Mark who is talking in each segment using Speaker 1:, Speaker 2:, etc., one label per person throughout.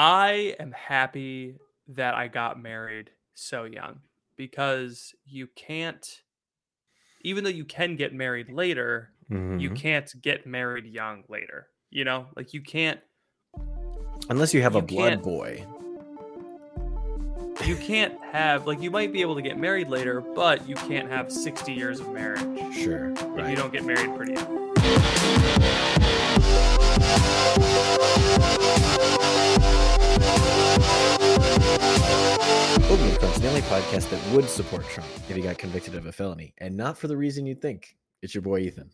Speaker 1: I am happy that I got married so young because you can't, even though you can get married later, you
Speaker 2: Mhm.
Speaker 1: can't get married young later. You know, like you can't,
Speaker 2: Unless you have a blood boy.
Speaker 1: you can't have, like, you might be able to get married later, but you can't have 60 years of marriage.
Speaker 2: Sure.
Speaker 1: If
Speaker 2: Right.
Speaker 1: you don't get married pretty young.
Speaker 2: Open Crunch, the only podcast that would support Trump if he got convicted of a felony, and not for the reason you'd think. It's your boy Ethan.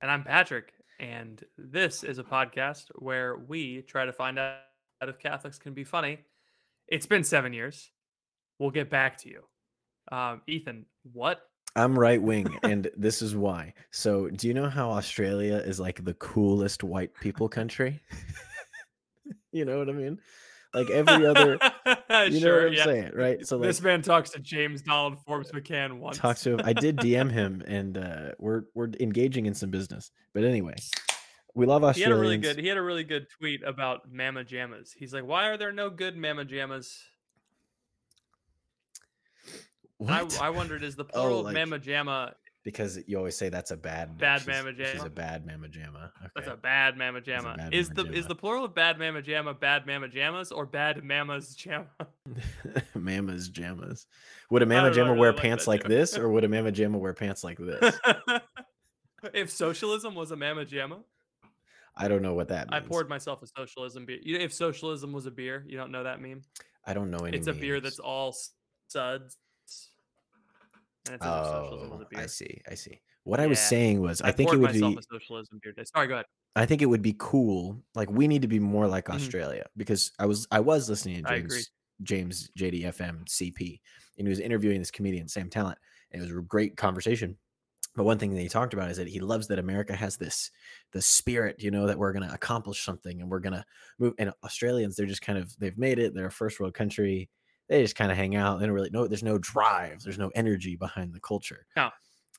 Speaker 1: And I'm Patrick, and this is a podcast where we try to find out if Catholics can be funny. It's been seven years. We'll get back to you. Um, Ethan, what?
Speaker 2: I'm right wing, and this is why. So, do you know how Australia is like the coolest white people country? you know what I mean? Like every other, you know what I'm saying, right? So, like,
Speaker 1: this man talks to James Donald Forbes McCann once.
Speaker 2: talk to him. I did DM him, and uh, we're we're engaging in some business. But anyway, we love Australians.
Speaker 1: He had a really good. He had a really good tweet about Mama Jammas. He's like, "Why are there no good Mama Jammas?" I, I wondered, is the plural of
Speaker 2: like-
Speaker 1: Mama Jamma?
Speaker 2: Because you always say that's a bad
Speaker 1: Bad
Speaker 2: she's-
Speaker 1: mamma
Speaker 2: She's a bad mamma jamma. Okay.
Speaker 1: That's a bad Mama Jamma.
Speaker 2: bad
Speaker 1: Is
Speaker 2: mamma
Speaker 1: the is the plural of bad Mama Jamma bad Mama Jammas or bad Mama's Jamma?
Speaker 2: Mamma's jammas. Would a mamma
Speaker 1: don't know, I
Speaker 2: jamma
Speaker 1: really
Speaker 2: wear
Speaker 1: like
Speaker 2: pants like this, or would a mamma jamma wear pants like this?
Speaker 1: if socialism was a Mama Jamma,
Speaker 2: I don't know what that
Speaker 1: I poured myself a socialism beer. You know, if socialism was a beer, you don't know that meme?
Speaker 2: I don't know any.
Speaker 1: It's a beer that's all suds. And it's if socialism
Speaker 2: Oh,
Speaker 1: a beer.
Speaker 2: I see. I see. What I was saying was, I,
Speaker 1: I,
Speaker 2: think it would be.
Speaker 1: socialism beer. Sorry, go ahead.
Speaker 2: I think it would be cool. Like we need to be more like
Speaker 1: Mhm.
Speaker 2: Australia because I was I was listening to James James JDFM CP and he was interviewing this comedian Sam Tallent and it was a great conversation. But one thing that he talked about is that he loves that America has this the spirit, you know, that we're going to accomplish something and we're going to move. And Australians, they're just kind of they've made it. They're a first world country. They just kind of hang out. They don't really know. There's no drive. There's no energy behind the culture.
Speaker 1: No.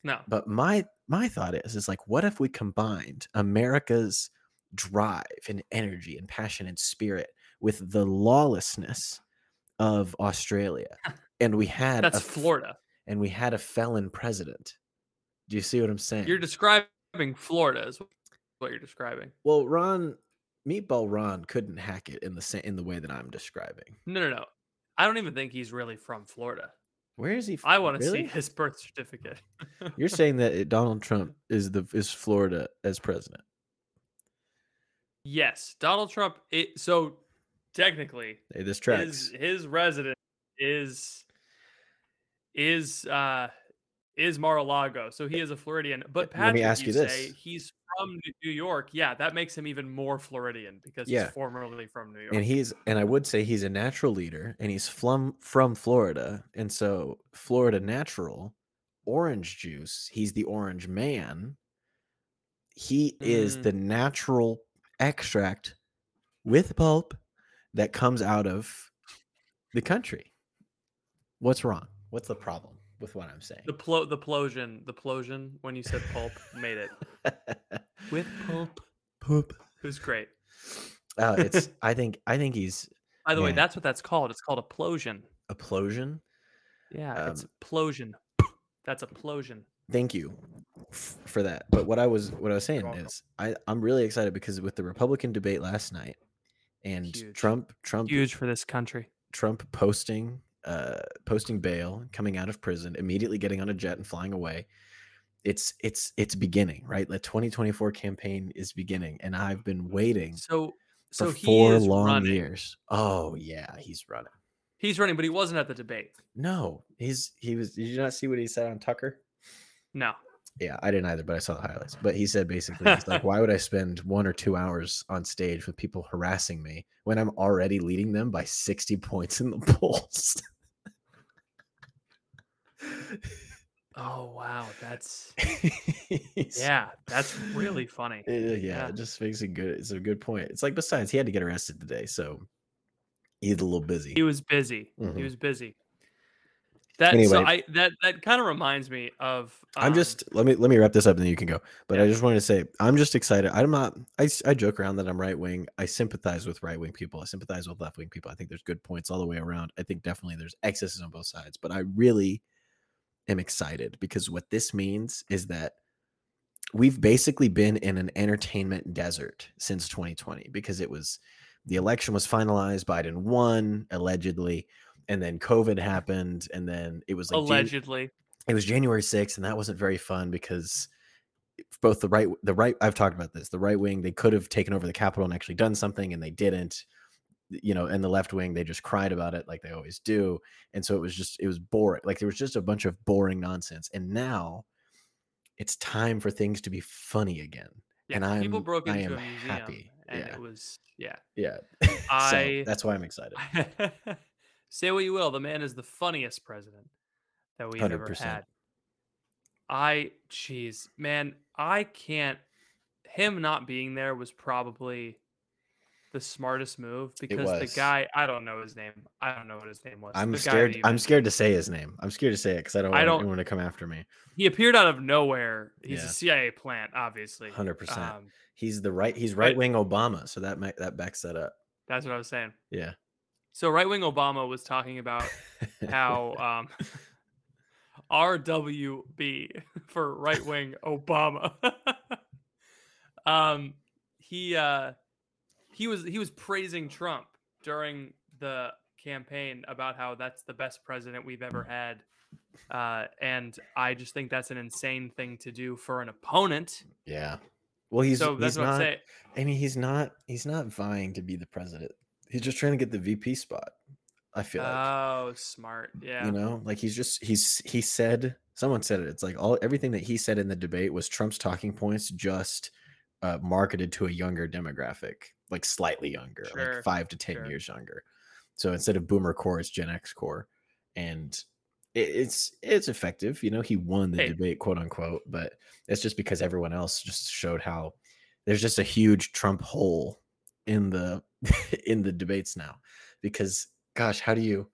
Speaker 1: No.
Speaker 2: But my my thought is is like, what if we combined America's drive and energy and passion and spirit with the lawlessness of Australia, and we had
Speaker 1: That's
Speaker 2: a
Speaker 1: Florida.
Speaker 2: and we had a felon president. Do you see what I'm saying?
Speaker 1: You're describing Florida is what you're describing.
Speaker 2: well, Ron, Meatball Ron couldn't hack it in the sa- in the way that I'm describing.
Speaker 1: No, no, no. I don't even think he's really from Florida.
Speaker 2: Where is he? From?
Speaker 1: I want to
Speaker 2: Really?
Speaker 1: see his birth certificate.
Speaker 2: You're saying that Donald Trump is the is Florida as president?
Speaker 1: yes, Donald Trump. It, so technically,
Speaker 2: Hey, this tracks.
Speaker 1: his his resident is is uh is Mar-a-Lago, so he is a Floridian. But
Speaker 2: Let me ask you
Speaker 1: say
Speaker 2: this.
Speaker 1: he's from New- York. Yeah, that makes him even more Floridian because
Speaker 2: Yeah.
Speaker 1: he's formerly from New York.
Speaker 2: and he's and I would say he's a natural leader, and he's from from Florida, and so Florida natural orange juice. He's the orange man. He is
Speaker 1: Mm.
Speaker 2: the natural extract with pulp that comes out of the country. What's wrong? What's the problem with what I'm saying?
Speaker 1: the plo the plosion the plosion when you said pulp made it with pulp.
Speaker 2: Poop.
Speaker 1: It was great.
Speaker 2: Uh, it's. I think. I think he's
Speaker 1: By the way, that's what that's called. It's called a plosion.
Speaker 2: a plosion.
Speaker 1: Yeah, it's
Speaker 2: Um,
Speaker 1: plosion. That's a plosion.
Speaker 2: Thank you f- for that. But what I was what I was saying is I I'm really excited because with the Republican debate last night And
Speaker 1: Huge.
Speaker 2: Trump, Trump,
Speaker 1: Huge for this country.
Speaker 2: Trump posting, uh, posting bail, coming out of prison, immediately getting on a jet and flying away. It's it's it's beginning, right? The 2024 campaign is beginning, and I've been waiting
Speaker 1: So
Speaker 2: for
Speaker 1: so
Speaker 2: four long
Speaker 1: running.
Speaker 2: years. Oh yeah, he's running.
Speaker 1: He's running, but he wasn't at the debate.
Speaker 2: No, he's he was. Did you not see what he said on Tucker?
Speaker 1: No.
Speaker 2: Yeah, I didn't either, but I saw the highlights. But he said basically, he's like, why would I spend one or two hours on stage with people harassing me when I'm already leading them by 60 points in the polls?
Speaker 1: Oh wow, that's yeah, that's really funny.
Speaker 2: Uh, yeah,
Speaker 1: Yeah.
Speaker 2: it just makes a good. It's a good point. It's like besides, he had to get arrested today, so he's a little busy.
Speaker 1: He was busy.
Speaker 2: Mhm.
Speaker 1: He was busy. That so I that that kind of reminds me of
Speaker 2: I'm
Speaker 1: um,
Speaker 2: just let me let me wrap this up and then you can go. But I just wanted to say I'm just excited. I'm not. I I joke around that I'm right wing. I sympathize with right wing people. I sympathize with left wing people. I think there's good points all the way around. I think definitely there's excesses on both sides. But I really am excited because what this means is that we've basically been in an entertainment desert since 2020 because it was the election was finalized, Biden won allegedly, and then COVID happened, and then it was like
Speaker 1: allegedly.
Speaker 2: it was January 6th, and that wasn't very fun because both the right the right I've talked about this, the right wing, they could have taken over the Capitol and actually done something, and they didn't. You know, and the left wing, they just cried about it like they always do. And so it was just it was boring. Like there was just a bunch of boring nonsense. And now it's time for things to be funny again.
Speaker 1: Yeah,
Speaker 2: and
Speaker 1: people
Speaker 2: I'm-
Speaker 1: broke
Speaker 2: I
Speaker 1: into
Speaker 2: am
Speaker 1: a museum
Speaker 2: happy.
Speaker 1: and
Speaker 2: Yeah.
Speaker 1: it was yeah.
Speaker 2: Yeah.
Speaker 1: I-
Speaker 2: so that's why I'm excited.
Speaker 1: Say what you will, the man is the funniest president that we've ever
Speaker 2: 100%.
Speaker 1: had. I jeez, man, I can't him not being there was probably the smartest move because the
Speaker 2: was.
Speaker 1: guy I don't know his name. I don't know what his name was.
Speaker 2: I'm
Speaker 1: The guy
Speaker 2: scared. I'm scared to say his name. I'm scared to say it because I don't
Speaker 1: I
Speaker 2: want
Speaker 1: don't-
Speaker 2: anyone to come after me.
Speaker 1: He appeared out of nowhere. He's
Speaker 2: Yeah.
Speaker 1: a CIA plant, obviously.
Speaker 2: 100%.
Speaker 1: Um,
Speaker 2: He's the right. He's
Speaker 1: Right.
Speaker 2: wing Obama, so that ma- that backs that up.
Speaker 1: that's what I was saying.
Speaker 2: Yeah.
Speaker 1: So right wing Obama was talking about how um, RWB for right wing Obama. um, he uh, he was he was praising Trump during the campaign about how that's the best president we've ever had. Uh, and I just think that's an insane thing to do for an opponent.
Speaker 2: yeah. Well, he's
Speaker 1: so that's
Speaker 2: he's
Speaker 1: what I'm
Speaker 2: not.
Speaker 1: saying.
Speaker 2: I mean, he's not. He's not vying to be the president. He's just trying to get the VP spot. I feel like
Speaker 1: Oh, smart. Yeah.
Speaker 2: you know, like he's just he's he said. Someone said it. It's like all everything that he said in the debate was Trump's talking points, just uh, marketed to a younger demographic, like slightly younger,
Speaker 1: Sure,
Speaker 2: like five to ten
Speaker 1: sure.
Speaker 2: years younger. So instead of Boomer core, it's Gen X core, and it, it's it's effective. You know, he won the
Speaker 1: Hey.
Speaker 2: debate, quote unquote, but it's just because everyone else just showed how there's just a huge Trump hole in the in the debates now. Because gosh, how do you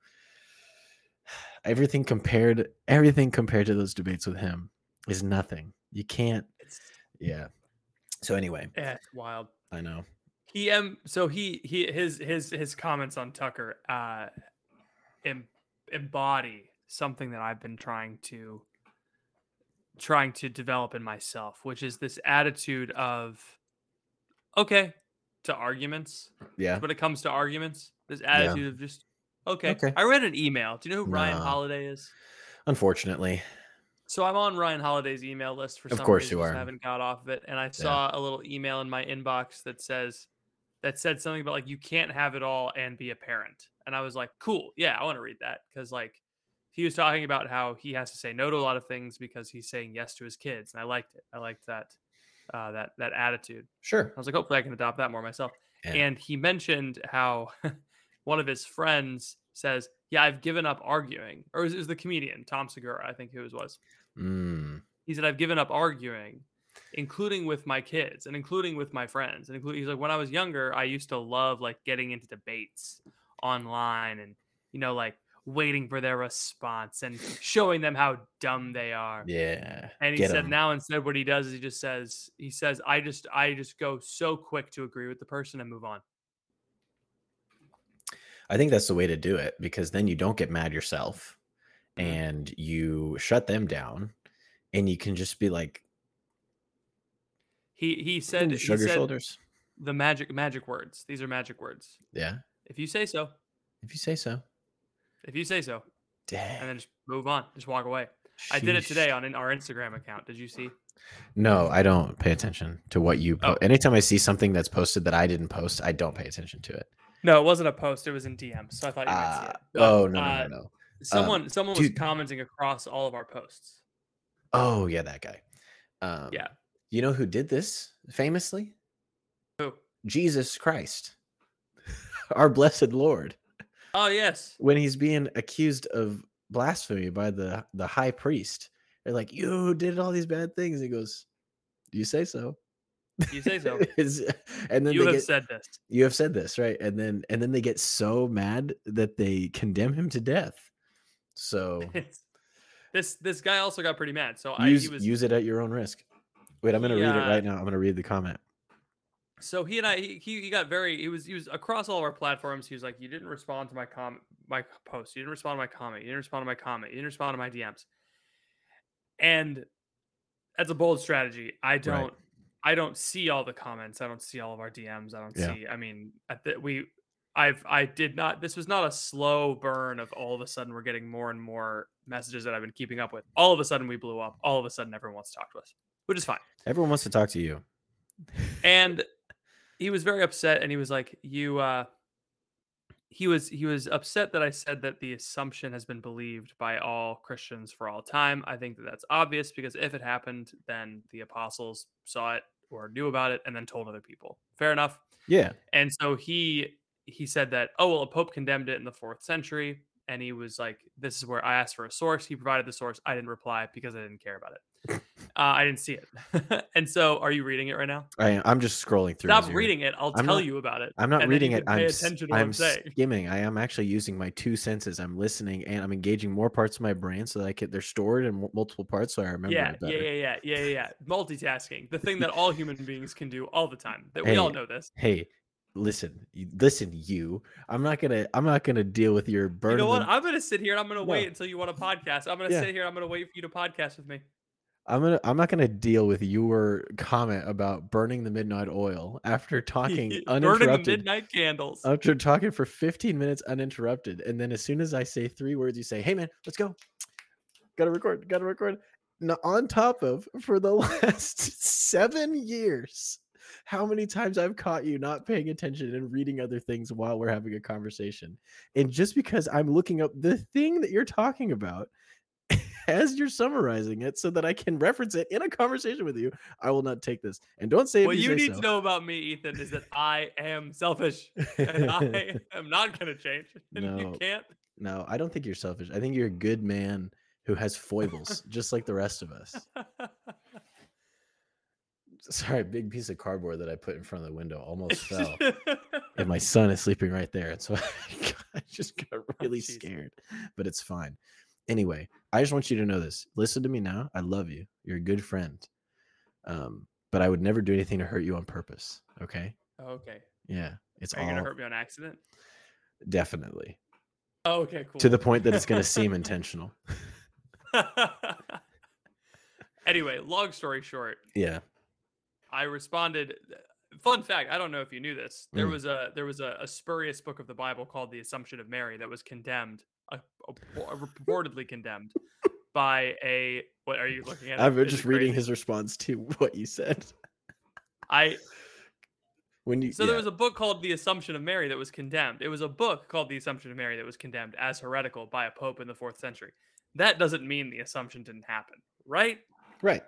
Speaker 2: everything compared everything compared to those debates with him is nothing. You can't
Speaker 1: It's,
Speaker 2: yeah. So anyway,
Speaker 1: yeah, it's wild.
Speaker 2: I know.
Speaker 1: He um so he he his his his comments on Tucker uh em, embody something that I've been trying to trying to develop in myself, which is this attitude of okay to arguments.
Speaker 2: Yeah.
Speaker 1: When it comes to arguments, this attitude of just okay.
Speaker 2: Okay.
Speaker 1: I read an email. Do you know who Ryan
Speaker 2: No.
Speaker 1: Holiday is?
Speaker 2: Unfortunately.
Speaker 1: So I'm on Ryan Holiday's email list for
Speaker 2: Of
Speaker 1: some
Speaker 2: course
Speaker 1: reason.
Speaker 2: you are.
Speaker 1: haven't got off of it, and I saw a little email in my inbox that says that said something about like you can't have it all and be a parent, and I was like, cool, yeah, I want to read that because like he was talking about how he has to say no to a lot of things because he's saying yes to his kids, and I liked it. I liked that uh, that that attitude.
Speaker 2: Sure.
Speaker 1: I was like, hopefully I can adopt that more myself.
Speaker 2: Yeah.
Speaker 1: And he mentioned how one of his friends says, "Yeah, I've given up arguing," or it was, it was the comedian Tom Segura, I think who it was.
Speaker 2: Mm,
Speaker 1: He said, I've given up arguing, including with my kids and including with my friends. And including, he's like, when I was younger, I used to love like getting into debates online and, you know, like waiting for their response and showing them how dumb they are.
Speaker 2: yeah.
Speaker 1: And he said
Speaker 2: 'em.
Speaker 1: now instead what he does is he just says, he says, I just, I just go so quick to agree with the person and move on.
Speaker 2: I think that's the way to do it because then you don't get mad yourself
Speaker 1: Mhm.
Speaker 2: and you shut them down and you can just be like
Speaker 1: He, he said, he
Speaker 2: shrug your
Speaker 1: said,
Speaker 2: shoulders.
Speaker 1: the magic magic words. These are magic words.
Speaker 2: Yeah.
Speaker 1: If you say so,
Speaker 2: If you say so.
Speaker 1: if you say so,
Speaker 2: Dang.
Speaker 1: and then just move on, just walk away. I did it today on our Instagram account. Did you see?
Speaker 2: No, I don't pay attention to what you
Speaker 1: Oh.
Speaker 2: post. Anytime I see something that's posted that I didn't post, I don't pay attention to it.
Speaker 1: No, it wasn't a post. It was in DM. So I thought you might see
Speaker 2: Ah,
Speaker 1: it. But,
Speaker 2: oh no, no,
Speaker 1: uh,
Speaker 2: no, no.
Speaker 1: Someone, someone was
Speaker 2: dude.
Speaker 1: commenting across all of our posts.
Speaker 2: Oh yeah, that guy. Um,
Speaker 1: Yeah.
Speaker 2: You know who did this famously?
Speaker 1: Who?
Speaker 2: Jesus Christ, our blessed Lord.
Speaker 1: Oh yes.
Speaker 2: When he's being accused of blasphemy by the the high priest, they're like, "You did all these bad things." He goes, "You say so."
Speaker 1: You say so.
Speaker 2: And then
Speaker 1: you have
Speaker 2: get,
Speaker 1: said this.
Speaker 2: you have said this right, and then and then they get so mad that they condemn him to death. So
Speaker 1: this this guy also got pretty mad. So I
Speaker 2: use
Speaker 1: he was
Speaker 2: use it at your own risk. Wait, I'm gonna read it right now. I'm gonna read the comment.
Speaker 1: so he and I he, he got very he was he was across all of our platforms. He was like, You didn't respond to my comment my post, you didn't respond to my comment, you didn't respond to my comment, you didn't respond to my DMs. And that's a bold strategy. I don't I don't see all the comments. I don't see all of our DMs. I don't
Speaker 2: Yeah.
Speaker 1: see I mean at the, we I've I did not this was not a slow burn of all of a sudden we're getting more and more messages that I've been keeping up with. All of a sudden we blew up. All of a sudden everyone wants to talk to us, which is fine.
Speaker 2: Everyone wants to talk to you.
Speaker 1: and he was very upset and he was like you uh he was he was upset that i said that the assumption has been believed by all christians for all time. I think that that's obvious because if it happened then the apostles saw it or knew about it and then told other people. Fair enough.
Speaker 2: Yeah.
Speaker 1: and so he he said that oh well a pope condemned it in the fourth century. And he was like this is where i asked for a source. He provided the source. I didn't reply because i didn't care about it uh, i didn't see it and so are you reading it right now
Speaker 2: I I'm just scrolling through.
Speaker 1: Stop reading it. I'll
Speaker 2: I'm
Speaker 1: tell
Speaker 2: not-
Speaker 1: you about it.
Speaker 2: I'm not reading it. I'm
Speaker 1: Pay attention to what
Speaker 2: I'm skimming. I am actually using my two senses. I'm listening and I'm engaging more parts of my brain so that I can. They're stored in multiple parts, so I remember
Speaker 1: Yeah,
Speaker 2: it
Speaker 1: yeah,
Speaker 2: better.
Speaker 1: yeah, yeah, yeah, yeah, yeah. Multitasking, the thing that all human beings can do all the time. That we all know this.
Speaker 2: Hey, listen, listen, you. I'm not gonna. I'm not gonna deal with your burden.
Speaker 1: You know what? I'm gonna sit here and I'm gonna
Speaker 2: No.
Speaker 1: wait until you want a podcast. I'm gonna
Speaker 2: Yeah.
Speaker 1: sit here. And I'm gonna wait for you to podcast with me.
Speaker 2: I'm gonna. I'm not gonna deal with your comment about burning the midnight oil after talking
Speaker 1: Burning the
Speaker 2: uninterrupted.
Speaker 1: midnight candles.
Speaker 2: After talking for 15 minutes uninterrupted, and then as soon as I say three words, you say, "Hey, man, let's go." Gotta record. Gotta record. Now, on top of for the last seven years, how many times I've caught you not paying attention and reading other things while we're having a conversation, and just because I'm looking up the thing that you're talking about as you're summarizing it, so that I can reference it in a conversation with you, I will not take this. And don't say
Speaker 1: what
Speaker 2: you,
Speaker 1: you
Speaker 2: say
Speaker 1: need
Speaker 2: so.
Speaker 1: to know about me, Ethan, is that I am selfish, and I am not gonna change. And
Speaker 2: No.
Speaker 1: you can't,
Speaker 2: No, I don't think you're selfish. I think you're a good man who has foibles, just like the rest of us. Sorry, big piece of cardboard that I put in front of the window almost fell. and my son is sleeping right there. And so I just got oh, really
Speaker 1: jeez.
Speaker 2: scared, but it's fine. Anyway, I just want you to know this. Listen to me now. I love you. You're a good friend. Um, but I would never do anything to hurt you on purpose. Okay.
Speaker 1: okay.
Speaker 2: Yeah. It's
Speaker 1: Are you
Speaker 2: all
Speaker 1: gonna hurt me on accident?
Speaker 2: definitely
Speaker 1: Oh, okay, cool.
Speaker 2: to the point that it's going to seem intentional.
Speaker 1: anyway, long story short,
Speaker 2: Yeah.
Speaker 1: I responded. Fun fact: I don't know if you knew this. There
Speaker 2: Mm.
Speaker 1: was a there was a, a spurious book of the Bible called the Assumption of Mary that was condemned, uh, purportedly condemned by a. What are you looking at?
Speaker 2: I'm
Speaker 1: Is
Speaker 2: just reading his response to what you said.
Speaker 1: I
Speaker 2: When you
Speaker 1: so
Speaker 2: yeah.
Speaker 1: there was a book called The Assumption of Mary that was condemned. It was a book called The Assumption of Mary that was condemned as heretical by a pope in the fourth century. That doesn't mean the assumption didn't happen, right?
Speaker 2: right.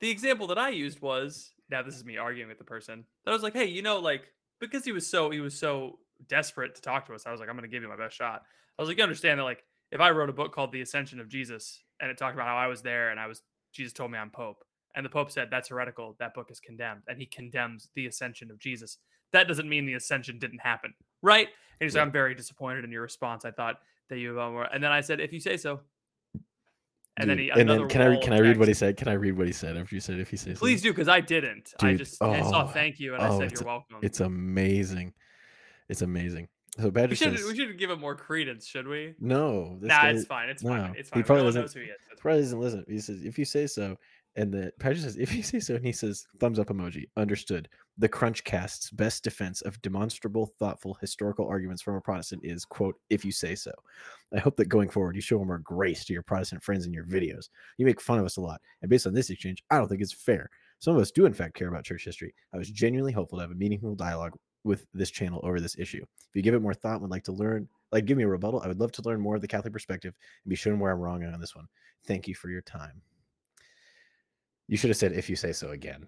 Speaker 1: the example that I used was now this is me arguing with the person that I was like, hey, you know, like because he was so he was so desperate to talk to us, I was like, I'm gonna give you my best shot. I was like, you understand that like if I wrote a book called The Ascension of Jesus and it talked about how I was there and I was Jesus told me I'm Pope, and the Pope said that's heretical, that book is condemned, and he condemns the ascension of Jesus. That doesn't mean the ascension didn't happen, right? And he's like, I'm very disappointed in your response. I thought that you uh, were, and then I said, if you say so. And then he
Speaker 2: and then can I can I read what he said? Can I read what he said after you said if he says
Speaker 1: Please do, because I didn't. I
Speaker 2: Dude,
Speaker 1: just I saw
Speaker 2: oh,
Speaker 1: thank you and
Speaker 2: oh,
Speaker 1: I said you're welcome.
Speaker 2: It's amazing. It's amazing. So
Speaker 1: we should
Speaker 2: says,
Speaker 1: we should give him more credence, should we?
Speaker 2: no. This
Speaker 1: Nah, it's fine. It's
Speaker 2: no,
Speaker 1: fine. It's fine. he probably
Speaker 2: doesn't-
Speaker 1: he. That's
Speaker 2: probably doesn't listen. He says, if you say so, And the Patrick says, if you say so, and he says, thumbs up emoji. Understood. The Crunchcast's best defense of demonstrable, thoughtful, historical arguments from a Protestant is, quote, if you say so. I hope that going forward, you show more grace to your Protestant friends in your videos. You make fun of us a lot. And based on this exchange, I don't think it's fair. Some of us do, in fact, care about church history. I was genuinely hopeful to have a meaningful dialogue with this channel over this issue. If you give it more thought and would like to learn, like give me a rebuttal, I would love to learn more of the Catholic perspective and be shown where I'm wrong on this one. Thank you for your time. You should have said if you say so again.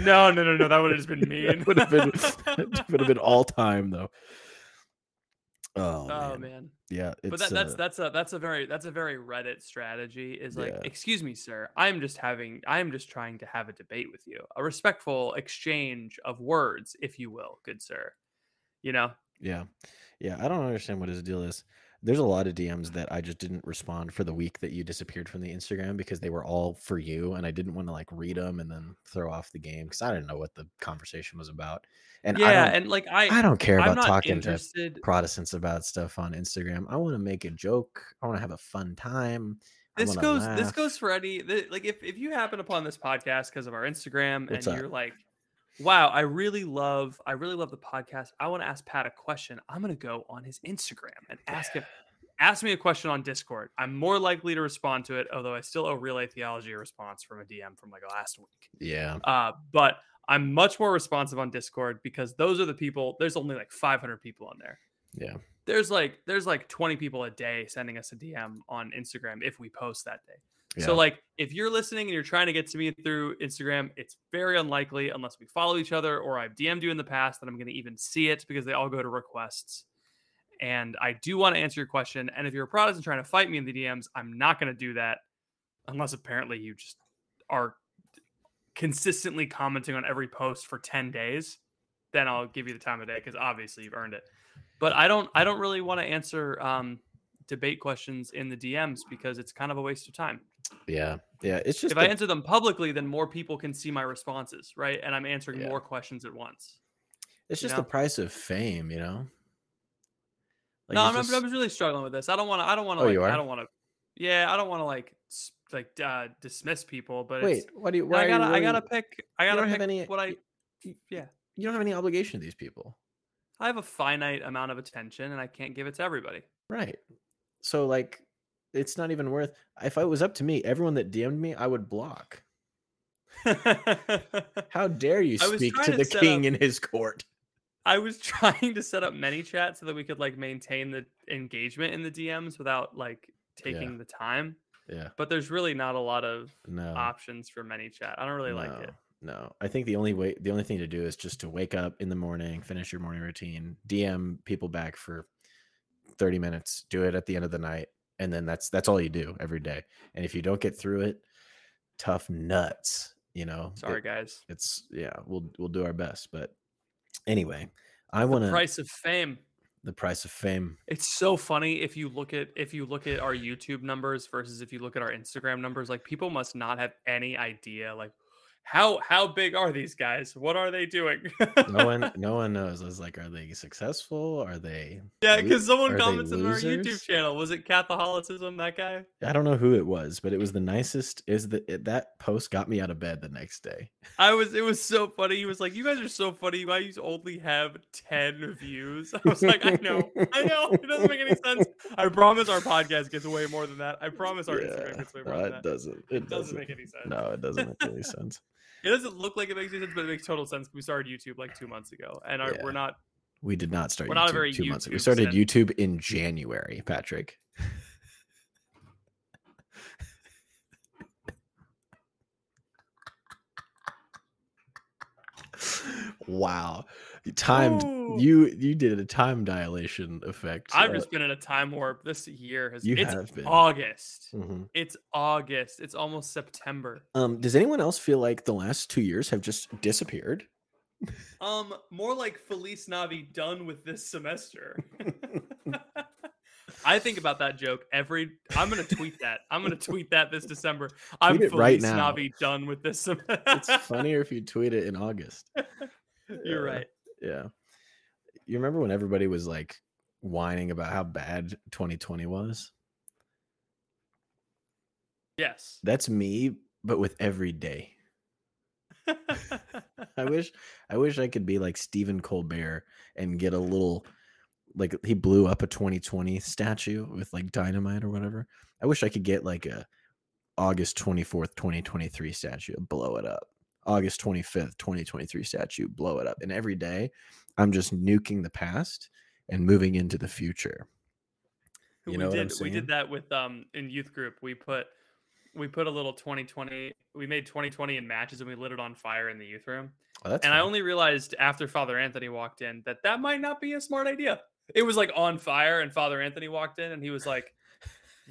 Speaker 1: No, no, no, no. That would have just been mean.
Speaker 2: would have been would have been all time though. Oh,
Speaker 1: Oh
Speaker 2: man.
Speaker 1: man.
Speaker 2: yeah. It's,
Speaker 1: But that, that's
Speaker 2: uh,
Speaker 1: that's a that's a very that's a very Reddit strategy. Is like,
Speaker 2: Yeah.
Speaker 1: excuse me, sir. I'm just having I'm just trying to have a debate with you, a respectful exchange of words, if you will, good sir. You know,
Speaker 2: Yeah. Yeah. I don't understand what his deal is. There's a lot of DMs that I just didn't respond for the week that you disappeared from the Instagram because they were all for you and I didn't want to like read them and then throw off the game because I didn't know what the conversation was about. And I
Speaker 1: yeah,
Speaker 2: don't,
Speaker 1: and like I
Speaker 2: I don't care
Speaker 1: I'm
Speaker 2: about talking to. Protestants about stuff on Instagram. I want to make a joke. I want to have a fun time.
Speaker 1: This goes this goes for any like if if you happen upon this podcast because of our Instagram
Speaker 2: What's
Speaker 1: and
Speaker 2: up?
Speaker 1: you're like, wow, I really love I really love the podcast. I want to ask Pat a question. I'm gonna go on his Instagram and ask him. Ask me a question on Discord. I'm more likely to respond to it, although I still owe Relay Theology a response from a DM from like last week.
Speaker 2: Yeah.
Speaker 1: Uh, but I'm much more responsive on Discord because those are the people. There's only like 500 people on there.
Speaker 2: Yeah.
Speaker 1: There's like there's like 20 people a day sending us a DM on Instagram if we post that day.
Speaker 2: Yeah.
Speaker 1: So like if you're listening and you're trying to get to me through Instagram, it's very unlikely unless we follow each other or I've DM'd you in the past that I'm going to even see it because they all go to requests. And I do want to answer your question. And if you're a Protestant trying to fight me in the DMs, I'm not going to do that unless apparently you just are consistently commenting on every post for 10 days. Then I'll give you the time of day because obviously you've earned it. But I don't I don't really want to answer um, debate questions in the DMs because it's kind of a waste of time
Speaker 2: yeah. Yeah. It's just
Speaker 1: if I answer them publicly, then more people can see my responses, right? And I'm answering
Speaker 2: Yeah.
Speaker 1: more questions at once.
Speaker 2: it's just
Speaker 1: know?
Speaker 2: the price of fame, you know? Like,
Speaker 1: no, I'm,
Speaker 2: just-
Speaker 1: I'm just really struggling with this. I don't want to. I don't want to.
Speaker 2: Oh,
Speaker 1: like,
Speaker 2: you are?
Speaker 1: I don't want to. Yeah, I don't want to like like uh, dismiss people, but
Speaker 2: Wait,
Speaker 1: it's,
Speaker 2: what do you
Speaker 1: I
Speaker 2: why are you
Speaker 1: gotta. I gotta pick. I gotta
Speaker 2: don't
Speaker 1: pick
Speaker 2: have any
Speaker 1: what I, Yeah,
Speaker 2: you don't have any obligation to these people.
Speaker 1: I have a finite amount of attention, and I can't give it to everybody.
Speaker 2: Right. So like it's not even worth if it was up to me, everyone that DM'd me, I would block. How dare you speak to
Speaker 1: to
Speaker 2: the king
Speaker 1: up-
Speaker 2: in his court?
Speaker 1: I was trying to set up ManyChat so that we could like maintain the engagement in the DMs without like taking the time.
Speaker 2: Yeah.
Speaker 1: But there's really not a lot of
Speaker 2: No.
Speaker 1: options for ManyChat. I don't really like it.
Speaker 2: No. I think the only way the only thing to do is just to wake up in the morning, finish your morning routine, DM people back for 30 minutes, do it at the end of the night, and then that's that's all you do every day. And if you don't get through it, tough nuts, you know. It-
Speaker 1: Sorry, guys.
Speaker 2: it's yeah, we'll we'll do our best, but anyway, I want to
Speaker 1: price of fame.
Speaker 2: the price of fame.
Speaker 1: It's so funny if you look at if you look at our YouTube numbers versus if you look at our Instagram numbers. Like people must not have any idea. Like how how big are these guys? What are they doing?
Speaker 2: No one no one knows. I was like, are they successful? Are they
Speaker 1: yeah, because someone comments on our YouTube channel. Was it Catholicism? That guy?
Speaker 2: I don't know who it was, but it was the nicest. Is that it, that post got me out of bed the next day?
Speaker 1: I was. It was so funny. He was like, "You guys are so funny. Why you only have ten views?" I was like, "I know, I know. It doesn't make any sense. I promise our podcast gets way more than that. I promise our Instagram gets way more
Speaker 2: no,
Speaker 1: than
Speaker 2: it
Speaker 1: that.
Speaker 2: doesn't. It,
Speaker 1: It doesn't make any sense.
Speaker 2: No, it doesn't make any sense.
Speaker 1: It doesn't look like it makes any sense, but it makes total sense. We started YouTube like two months ago, and our,
Speaker 2: Yeah.
Speaker 1: we're not.
Speaker 2: We did not start
Speaker 1: We're
Speaker 2: YouTube
Speaker 1: not a very
Speaker 2: two months ago. We started YouTube in January, Patrick. wow. Timed
Speaker 1: Ooh.
Speaker 2: you you did a time dilation effect.
Speaker 1: I've
Speaker 2: uh,
Speaker 1: just been in a time warp. This year has.
Speaker 2: You
Speaker 1: it's
Speaker 2: have been.
Speaker 1: August.
Speaker 2: mhm.
Speaker 1: It's August. It's almost September.
Speaker 2: Um, does anyone else feel like the last two years have just disappeared?
Speaker 1: Um, more like Felice Navi done with this semester. I think about that joke every. I'm gonna tweet that. I'm gonna tweet that this December. I'm Felice
Speaker 2: right now.
Speaker 1: Navi done with this semester.
Speaker 2: it's funnier if you tweet it in August.
Speaker 1: You're
Speaker 2: Yeah.
Speaker 1: right.
Speaker 2: Yeah. You remember when everybody was like whining about how bad 2020 was?
Speaker 1: Yes.
Speaker 2: That's me but with every day. I wish I wish I could be like Stephen Colbert and get a little like he blew up a 2020 statue with like dynamite or whatever. I wish I could get like a August 24th, 2023 statue, and blow it up. August 25th, 2023 statue, blow it up. And every day I'm just nuking the past and moving into the future. You
Speaker 1: we
Speaker 2: know
Speaker 1: did we did that with um in youth group. We put we put a little 2020 we made 2020 in matches and we lit it on fire in the youth room.
Speaker 2: Oh,
Speaker 1: and I only realized after Father Anthony walked in that that might not be a smart idea. It was like on fire, and Father Anthony walked in, and he was like,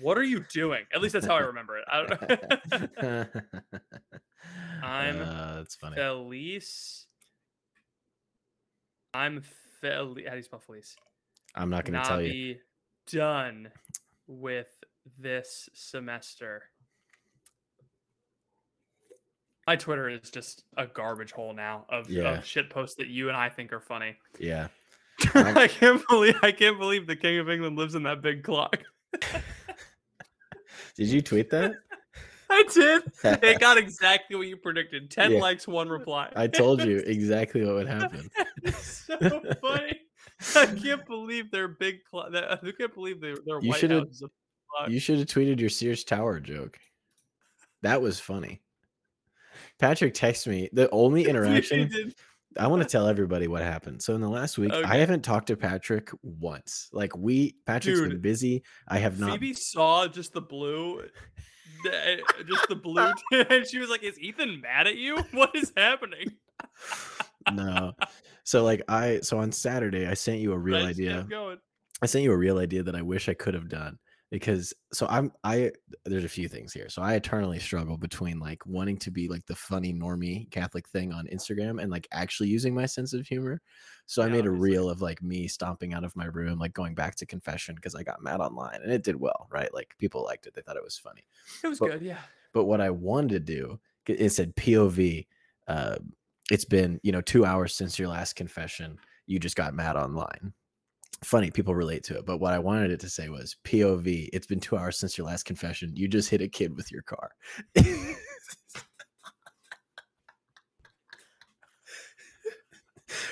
Speaker 1: "What are you doing?" At least that's how I remember it. I don't know. I'm
Speaker 2: uh, that's funny.
Speaker 1: Felice. I'm Felice. How do you spell Felice?
Speaker 2: I'm not going to tell you.
Speaker 1: Done with this semester. My Twitter is just a garbage hole now of,
Speaker 2: Yeah.
Speaker 1: of shit posts that you and I think are funny.
Speaker 2: Yeah.
Speaker 1: I can't believe I can't believe the King of England lives in that big clock.
Speaker 2: Did you tweet that?
Speaker 1: I did. It got exactly what you predicted. Ten
Speaker 2: Yeah.
Speaker 1: likes, one reply.
Speaker 2: I told you exactly what would happen.
Speaker 1: so funny. I can't believe they're big. Cl- I can't believe they're, they're
Speaker 2: You
Speaker 1: White House. clock.
Speaker 2: You should have tweeted your Sears Tower joke. That was funny. Patrick texted me. The only interaction. I want to tell everybody what happened. So in the last week, I haven't talked to Patrick once. Like we Patrick's been busy. I have not
Speaker 1: Phoebe saw just the blue, Eh, just the blue, and she was like, "Is Ethan mad at you? What is happening?"
Speaker 2: no. So like I so on Saturday I sent you a real
Speaker 1: I
Speaker 2: idea. I sent you a real idea that I wish I could have done because so I'm I there's a few things here. So I eternally struggle between like wanting to be like the funny normie Catholic thing on Instagram and like actually using my sense of humor. So I
Speaker 1: Yeah,
Speaker 2: made a
Speaker 1: obviously.
Speaker 2: reel of like me stomping out of my room, like going back to confession because I got mad online and it did well, right? Like people liked it. They thought it was funny.
Speaker 1: It was
Speaker 2: But-
Speaker 1: good. Yeah.
Speaker 2: But what I wanted to do, it said POV. Uh, it's been you know two hours since your last confession. You just got mad online. Funny, people relate to it. But what I wanted it to say was POV. It's been two hours since your last confession. You just hit a kid with your car.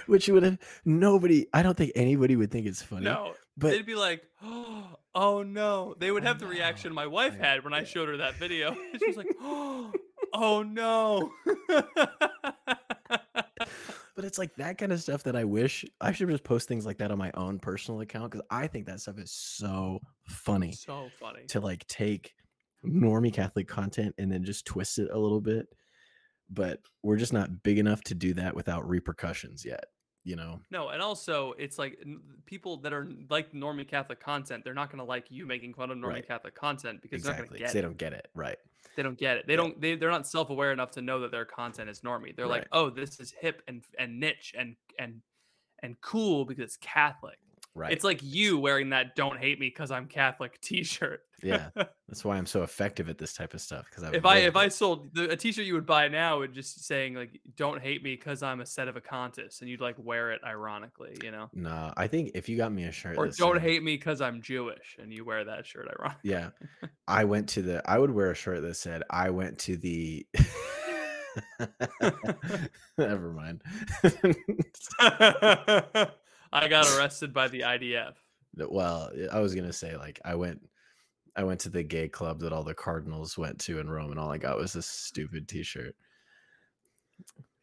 Speaker 2: Which would have nobody. I don't think anybody would think it's funny.
Speaker 1: No,
Speaker 2: but
Speaker 1: they'd be like, "Oh no!" They would
Speaker 2: Oh,
Speaker 1: have the reaction
Speaker 2: no.
Speaker 1: my wife
Speaker 2: I-
Speaker 1: had when I showed her that video. she was like, "Oh no!"
Speaker 2: But it's like that kind of stuff that I wish I should just post things like that on my own personal account because I think that stuff is so funny
Speaker 1: so funny.
Speaker 2: to like take normie Catholic content and then just twist it a little bit. But we're just not big enough to do that without repercussions yet, you know?
Speaker 1: No, and also it's like people that are like normie Catholic content, they're not going to like you making fun of normie
Speaker 2: Right.
Speaker 1: Catholic content because
Speaker 2: exactly.
Speaker 1: they're
Speaker 2: 'cause
Speaker 1: not going to get
Speaker 2: they
Speaker 1: it.
Speaker 2: don't get it. Right.
Speaker 1: They don't get it. They
Speaker 2: Yeah.
Speaker 1: don't. They they're not self aware enough to know that their content is normie. They're like, oh, this is hip and and niche and and and cool because it's Catholic.
Speaker 2: Right.
Speaker 1: It's like you wearing that "Don't hate me because I'm Catholic" T-shirt.
Speaker 2: yeah. That's why I'm so effective at this type of stuff. Because
Speaker 1: if I if I sold the, a T-shirt you would buy now would just saying like "Don't hate me because I'm a sedevacantist," and you'd like wear it ironically, you know,
Speaker 2: no, I think if you got me a shirt,
Speaker 1: or "Don't hate me because I'm Jewish," and you wear that shirt ironically.
Speaker 2: Yeah. I went to the I would wear a shirt that said I went to the Never mind.
Speaker 1: I got arrested by the IDF.
Speaker 2: well, I was going to say like I went I went to the gay club that all the cardinals went to in Rome and all I got was this stupid t-shirt.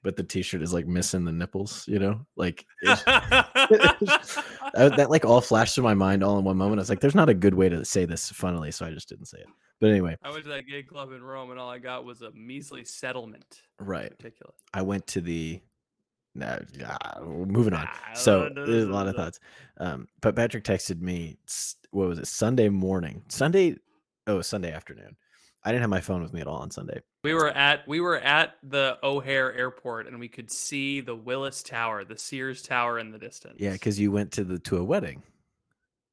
Speaker 2: But the t-shirt is like missing the nipples, you know? Like it's- that, that like all flashed through my mind all in one moment. I was like, there's not a good way to say this funnily, so I just didn't say it. But anyway,
Speaker 1: I went to that gay club in Rome, and all I got was a measly settlement.
Speaker 2: right.
Speaker 1: Ridiculous.
Speaker 2: I went to the. Nah, ah, moving on.
Speaker 1: Ah,
Speaker 2: So there's a lot of thoughts. Um, but Patrick texted me. What was it? Sunday morning. Sunday. Oh, Sunday afternoon. I didn't have my phone with me at all on Sunday.
Speaker 1: We were at we were at the O'Hare Airport, and we could see the Willis Tower, the Sears Tower in the distance.
Speaker 2: Yeah, because you went to the to a wedding.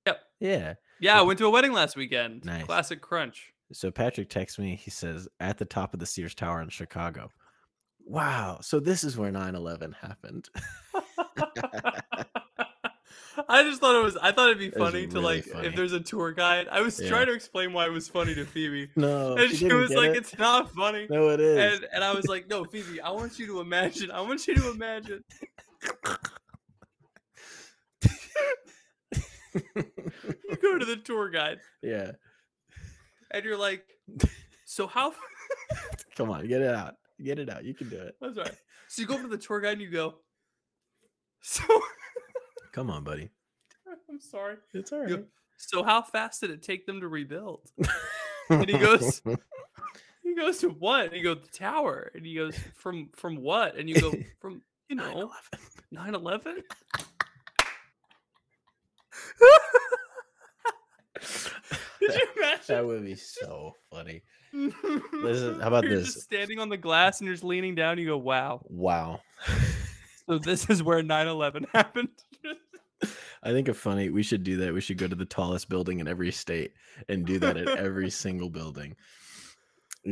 Speaker 1: Yep.
Speaker 2: Yeah.
Speaker 1: yeah, I went to a wedding last weekend.
Speaker 2: Nice.
Speaker 1: Classic crunch.
Speaker 2: So Patrick texts me. He says, "At the top of the Sears Tower in Chicago." Wow. So this is where 9/11 happened.
Speaker 1: I just thought it was. I thought it'd be funny to like
Speaker 2: funny.
Speaker 1: if there's a tour guide. I was
Speaker 2: Yeah.
Speaker 1: trying to explain why it was funny to Phoebe,
Speaker 2: No,
Speaker 1: and
Speaker 2: she
Speaker 1: she was like,
Speaker 2: it.
Speaker 1: "It's not funny."
Speaker 2: no, it is.
Speaker 1: And and I was like, "No, Phoebe, I want you to imagine. I want you to imagine." you go to the tour guide,
Speaker 2: yeah,
Speaker 1: and you're like, "So how?"
Speaker 2: come on, get it out, get it out. You can do it.
Speaker 1: That's right. So you go up to the tour guide and you go, "So."
Speaker 2: Come on, buddy.
Speaker 1: I'm sorry.
Speaker 2: It's all
Speaker 1: You go, So how fast did it take them to rebuild? And he goes, He goes to what? And he goes the tower. And he goes from from what? And you go from you know 9/11. Did you imagine?
Speaker 2: that would be so funny. Listen, how about
Speaker 1: you're
Speaker 2: this?
Speaker 1: Just standing on the glass and you're just leaning down. You go, wow.
Speaker 2: Wow.
Speaker 1: So this is where 9/11 happened.
Speaker 2: I think it's funny. We should do that. We should go to the tallest building in every state and do that at every single building.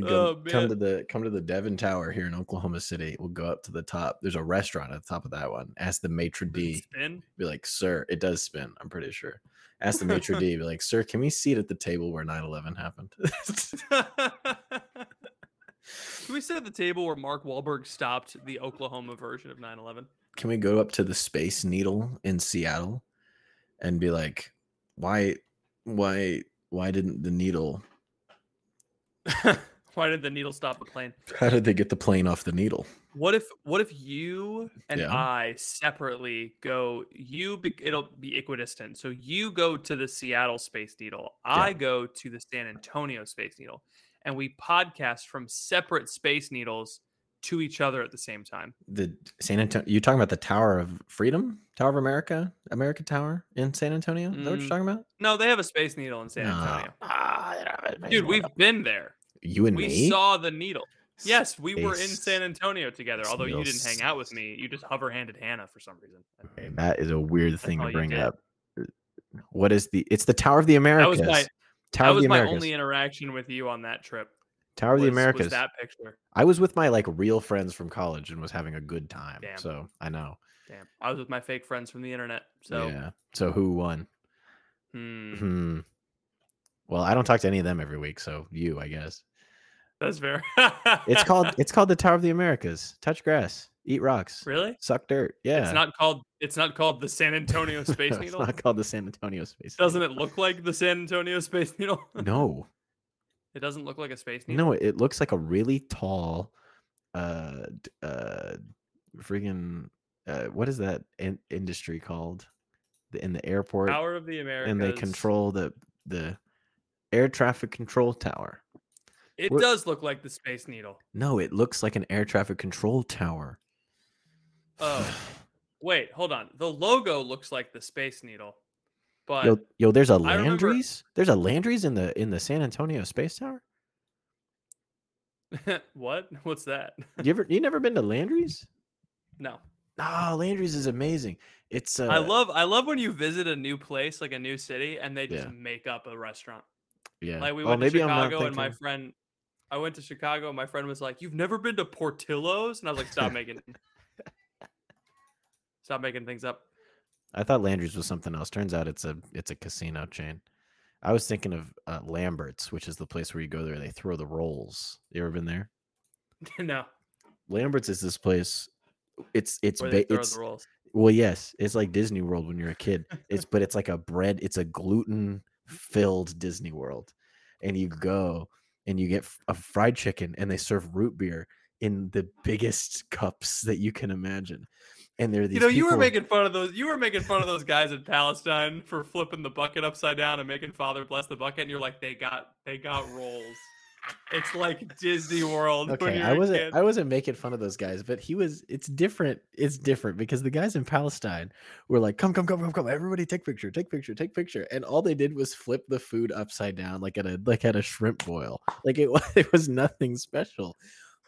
Speaker 2: Go-
Speaker 1: Oh,
Speaker 2: come to the come to the Devon Tower here in Oklahoma City. We'll go up to the top. There's a restaurant at the top of that one. Ask the maitre d.
Speaker 1: Spin.
Speaker 2: Be like, sir, it does spin. I'm pretty sure. Ask the maitre d. Be like, sir, can we seat at the table where 9/11 happened?
Speaker 1: Can we sit at the table where Mark Wahlberg stopped the Oklahoma version of 9/11?
Speaker 2: can we go up to the Space Needle in Seattle and be like, why, why, why didn't the needle?
Speaker 1: Why did the needle stop the plane?
Speaker 2: How did they get the plane off the needle?
Speaker 1: What if what if you and
Speaker 2: Yeah.
Speaker 1: I separately go? You be, it'll be equidistant. So you go to the Seattle Space Needle. I go to the San Antonio Space Needle, and we podcast from separate space needles to each other at the same time.
Speaker 2: The San Antonio. You talking about the Tower of Freedom, Tower of America, America Tower in San Antonio? Is that what you're
Speaker 1: Mm,
Speaker 2: talking about?
Speaker 1: No, they have a space needle in San. Antonio.
Speaker 2: Ah, they don't have a space
Speaker 1: Dude, we've been there.
Speaker 2: You and
Speaker 1: we
Speaker 2: me.
Speaker 1: saw the needle. Yes, we were in San Antonio together. Although you didn't hang out with me, you just hover handed Hannah for some reason.
Speaker 2: Okay, that is a weird thing to bring up. What is the? It's the Tower of the
Speaker 1: That
Speaker 2: Americas.
Speaker 1: was my
Speaker 2: Tower
Speaker 1: that was my only interaction with you on that trip.
Speaker 2: Tower of the
Speaker 1: was- was
Speaker 2: Americas.
Speaker 1: that picture.
Speaker 2: I was with my like real friends from college and was having a good time.
Speaker 1: Damn.
Speaker 2: So I know.
Speaker 1: Damn, I was with my fake friends from the internet. So
Speaker 2: yeah. So who won?
Speaker 1: hmm,
Speaker 2: Hmm. Well, I don't talk to any of them every week, so you, I guess.
Speaker 1: That's fair.
Speaker 2: It's called it's called the Tower of the Americas. Touch grass, eat rocks,
Speaker 1: really.
Speaker 2: suck dirt. Yeah.
Speaker 1: It's not called. It's not called the San Antonio Space Needle.
Speaker 2: It's not called the San Antonio Space. Needle.
Speaker 1: Doesn't it look like the San Antonio Space Needle?
Speaker 2: No.
Speaker 1: it doesn't look like a space needle.
Speaker 2: No, it looks like a really tall uh uh friggin' uh what is that in- industry called? The, in the airport
Speaker 1: Tower of the Americas.
Speaker 2: and they control the the air traffic control tower.
Speaker 1: It
Speaker 2: we're-
Speaker 1: does look like the Space Needle.
Speaker 2: No, it looks like an air traffic control tower.
Speaker 1: Oh, wait, hold on. The logo looks like the Space Needle, but
Speaker 2: Yo, yo, there's a
Speaker 1: I remember-
Speaker 2: Landry's. There's a Landry's in the in the San Antonio Space Tower.
Speaker 1: what? What's that?
Speaker 2: You ever you never been to Landry's?
Speaker 1: No.
Speaker 2: Ah, Landry's is amazing. It's uh,
Speaker 1: I love I love when you visit a new place, like a new city, and they just
Speaker 2: Yeah.
Speaker 1: make up a restaurant.
Speaker 2: yeah.
Speaker 1: Like we
Speaker 2: Oh,
Speaker 1: went to
Speaker 2: maybe I'm not
Speaker 1: Chicago, and my friend, I went to Chicago, my friend was like, "You've never been to Portillo's?" And I was like, "Stop making, stop making things up."
Speaker 2: I thought Landry's was something else. Turns out it's a it's a casino chain. I was thinking of uh, Lambert's, which is the place where you go there. They throw the rolls. You ever been there?
Speaker 1: no,
Speaker 2: Lambert's is this place. It's it's
Speaker 1: where they
Speaker 2: ba-
Speaker 1: throw
Speaker 2: it's
Speaker 1: the rolls.
Speaker 2: well, yes, it's like Disney World when you're a kid. It's but it's like a bread. It's a gluten filled Disney World, and you go and you get a fried chicken, and they serve root beer in the biggest cups that you can imagine. And there are these
Speaker 1: You know, you were making fun of those. You were making fun of those guys in Palestine for flipping the bucket upside down and making Father bless the bucket. And you're like, they got, they got rolls. It's like Disney World.
Speaker 2: Okay, I wasn't
Speaker 1: kid.
Speaker 2: I wasn't making fun of those guys, but he was it's different. It's different because the guys in Palestine were like, come, come, come, come, come, everybody take picture, take picture, take picture. And all they did was flip the food upside down like at a like at a shrimp boil. Like it was it was nothing special.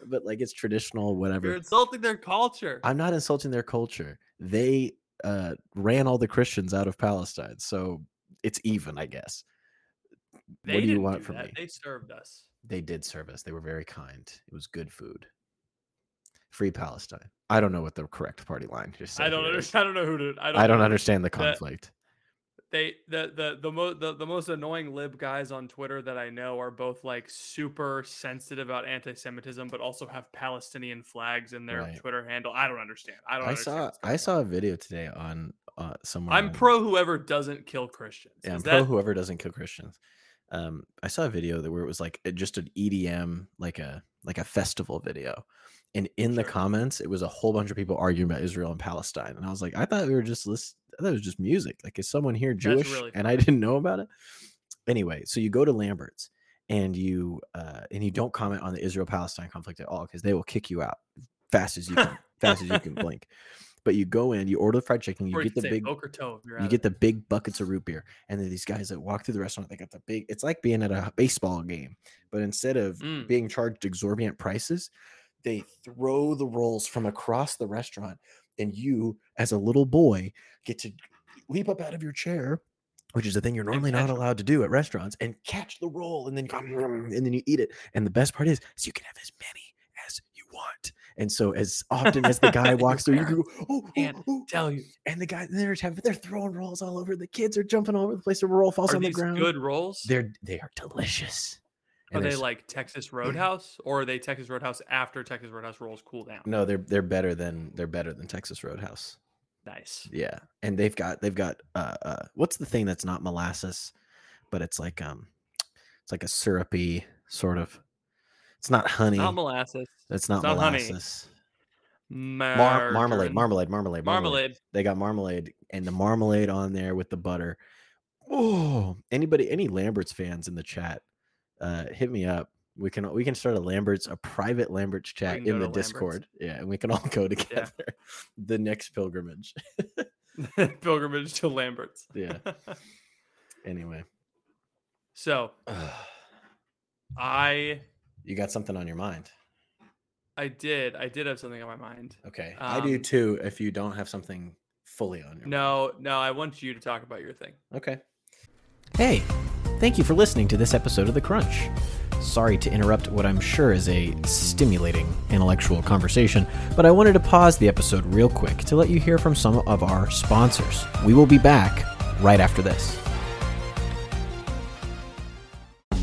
Speaker 2: But like it's traditional, whatever.
Speaker 1: You're insulting their culture.
Speaker 2: I'm not insulting their culture. They uh ran all the Christians out of Palestine. So it's even, I guess.
Speaker 1: they
Speaker 2: what do you want
Speaker 1: do
Speaker 2: from
Speaker 1: that.
Speaker 2: me?
Speaker 1: They served us.
Speaker 2: They did serve us. They were very kind. It was good food. free Palestine. I don't know what the correct party line just.
Speaker 1: I don't understand. I don't know who to. I don't,
Speaker 2: I don't understand the
Speaker 1: That-
Speaker 2: conflict.
Speaker 1: They the the the most the, the most annoying lib guys on Twitter that I know are both like super sensitive about anti-Semitism, but also have Palestinian flags in their
Speaker 2: Right.
Speaker 1: Twitter handle. I don't understand. I don't.
Speaker 2: I saw I
Speaker 1: going
Speaker 2: saw a video today on uh someone.
Speaker 1: I'm
Speaker 2: on-
Speaker 1: pro whoever doesn't kill Christians.
Speaker 2: Yeah, I'm
Speaker 1: Is
Speaker 2: pro whoever doesn't kill Christians. Um, I saw a video that where it was like just an EDM, like a like a festival video, and in the comments it was a whole bunch of people arguing about Israel and Palestine, and I was like, I thought we were just list. I thought it was just music. Like, is someone here Jewish
Speaker 1: really
Speaker 2: and I didn't know about it? Anyway, so you go to Lambert's and you uh and you don't comment on the Israel Palestine conflict at all because they will kick you out fast as you can, fast as you can blink. But you go in, you order the fried chicken, you get the big
Speaker 1: Boker Tov, you're
Speaker 2: you get the big buckets of root beer and then these guys that walk through the restaurant they got the big it's like being at a baseball game but instead of
Speaker 1: Mm.
Speaker 2: being charged exorbitant prices they throw the rolls from across the restaurant and you as a little boy get to leap up out of your chair which is a thing you're normally not allowed to do at restaurants and catch the roll and then and then you eat it and the best part is, is you can have as many as you want and so as often as the guy walks through you go oh, oh,
Speaker 1: can't
Speaker 2: oh,
Speaker 1: tell you.
Speaker 2: and the guy they're having they're throwing rolls all over. The kids are jumping all over the place. The roll falls
Speaker 1: Are
Speaker 2: on the ground.
Speaker 1: good rolls?
Speaker 2: They're they are delicious.
Speaker 1: Are
Speaker 2: And
Speaker 1: they like Texas Roadhouse, or are they Texas Roadhouse after Texas Roadhouse rolls cool down?
Speaker 2: no? They're they're better than they're better than Texas Roadhouse.
Speaker 1: Nice.
Speaker 2: Yeah, and they've got they've got uh uh what's the thing that's not molasses, but it's like um it's like a syrupy sort of. It's not honey.
Speaker 1: Not molasses.
Speaker 2: It's not
Speaker 1: it's not honey.
Speaker 2: molasses.
Speaker 1: Mar-
Speaker 2: Mar- marmalade, marmalade, marmalade, marmalade.
Speaker 1: Marmalade.
Speaker 2: They got marmalade and the marmalade on there with the butter. Oh, anybody, any Lamberts fans in the chat, uh, hit me up. We can we can start a Lamberts, a private Lamberts chat in the
Speaker 1: Lambert's.
Speaker 2: Discord. Yeah, and we can all go together. The next pilgrimage.
Speaker 1: Pilgrimage to Lambert's.
Speaker 2: Yeah. Anyway,
Speaker 1: So I
Speaker 2: you got something on your mind.
Speaker 1: I did I did have something on my mind.
Speaker 2: Okay, I do
Speaker 1: Um,
Speaker 2: too. If you don't have something fully on your mind.
Speaker 1: No, no, I want you to talk about your thing.
Speaker 2: Okay. Hey, thank you for listening to this episode of The Crunch. Sorry to interrupt what I'm sure is a stimulating intellectual conversation, but I wanted to pause the episode real quick to let you hear from some of our sponsors. We will be back right after this.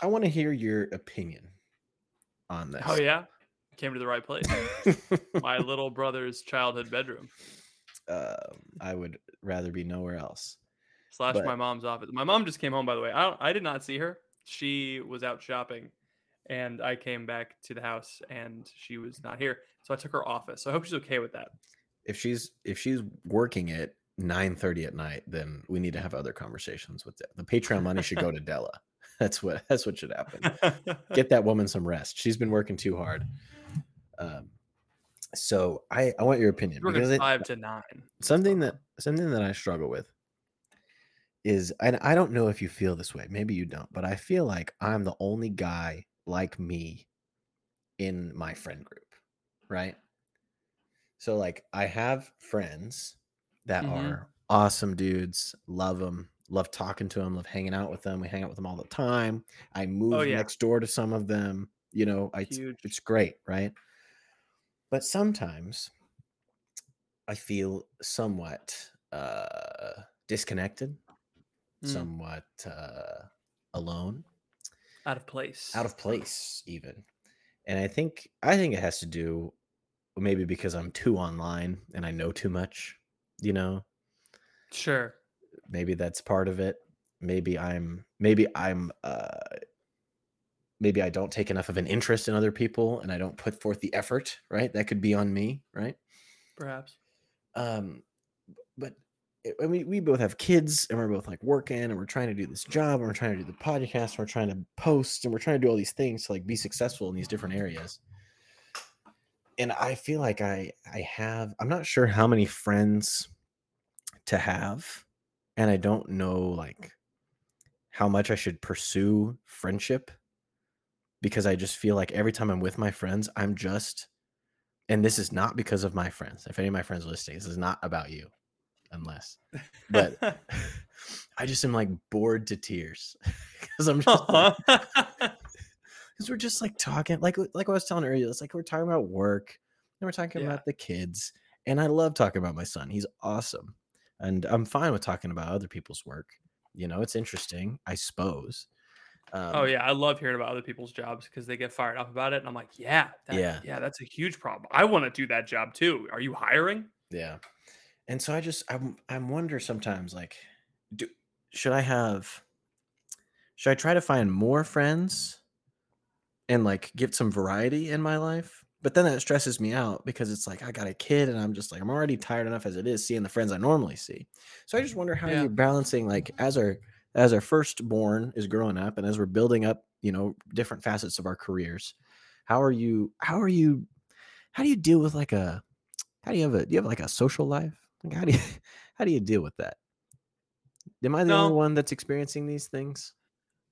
Speaker 2: I want to hear your opinion on this.
Speaker 1: Oh yeah, came to the right place. My little brother's childhood bedroom
Speaker 2: um, I would rather be nowhere else.
Speaker 1: slash
Speaker 2: But-
Speaker 1: my mom's office. My mom just came home, by the way. I I did not see her. She was out shopping, and I came back to the house, and she was not here. So I took her office. So I hope she's okay with that.
Speaker 2: If she's if she's working at 9:30 at night, then we need to have other conversations with that. The Patreon money should go to Della. That's what that's what should happen. Get that woman some rest. She's been working too hard. Um, so I I want your opinion
Speaker 1: We're
Speaker 2: because
Speaker 1: going
Speaker 2: it,
Speaker 1: five to nine.
Speaker 2: Something that something that I struggle with is and I don't know if you feel this way. Maybe you don't, but I feel like I'm the only guy like me in my friend group, right? So like I have friends that
Speaker 1: Mhm.
Speaker 2: are awesome dudes, love them, love talking to them, love hanging out with them. We hang out with them all the time. I move
Speaker 1: Oh, yeah.
Speaker 2: next door to some of them. You know, I, it's, great, right? But sometimes I feel somewhat uh disconnected,
Speaker 1: Mm.
Speaker 2: somewhat uh alone
Speaker 1: Out of place.
Speaker 2: out of place even and i think i think it has to do maybe because i'm too online and i know too much you know
Speaker 1: Sure.
Speaker 2: Maybe that's part of it. Maybe i'm maybe i'm uh maybe i don't take enough of an interest in other people and i don't put forth the effort right? That could be on me right?
Speaker 1: Perhaps.
Speaker 2: um but it- I mean, we both have kids and we're both like working and we're trying to do this job and we're trying to do the podcast and we're trying to post and we're trying to do all these things to like be successful in these different areas. And i feel like i i have i'm not sure how many friends to have and i don't know like how much i should pursue friendship because i just feel like every time i'm with my friends i'm just and this is not because of my friends if any of my friends are listening this is not about you unless but i just am like bored to tears because i'm just because we're just like talking like like i was telling earlier it's like we're talking about work and we're talking
Speaker 1: Yeah.
Speaker 2: about the kids and i love talking about my son he's awesome and i'm fine with talking about other people's work you know it's interesting i suppose um,
Speaker 1: oh yeah, I love hearing about other people's jobs because they get fired up about it, and I'm like, yeah, that,
Speaker 2: Yeah.
Speaker 1: yeah, that's a huge problem. I want to do that job too. Are you hiring?
Speaker 2: Yeah. And so I just I'm I'm wonder sometimes like do should I have should I try to find more friends and like get some variety in my life? But then that stresses me out because it's like I got a kid and I'm just like I'm already tired enough as it is seeing the friends I normally see. So I just wonder how
Speaker 1: Yeah.
Speaker 2: you're balancing like as our as our firstborn is growing up and as we're building up, you know, different facets of our careers. How are you how are you how do you deal with like a how do you have a do you have like a social life? Like how do you how do you deal with that? Am I the
Speaker 1: No.
Speaker 2: only one that's experiencing these things?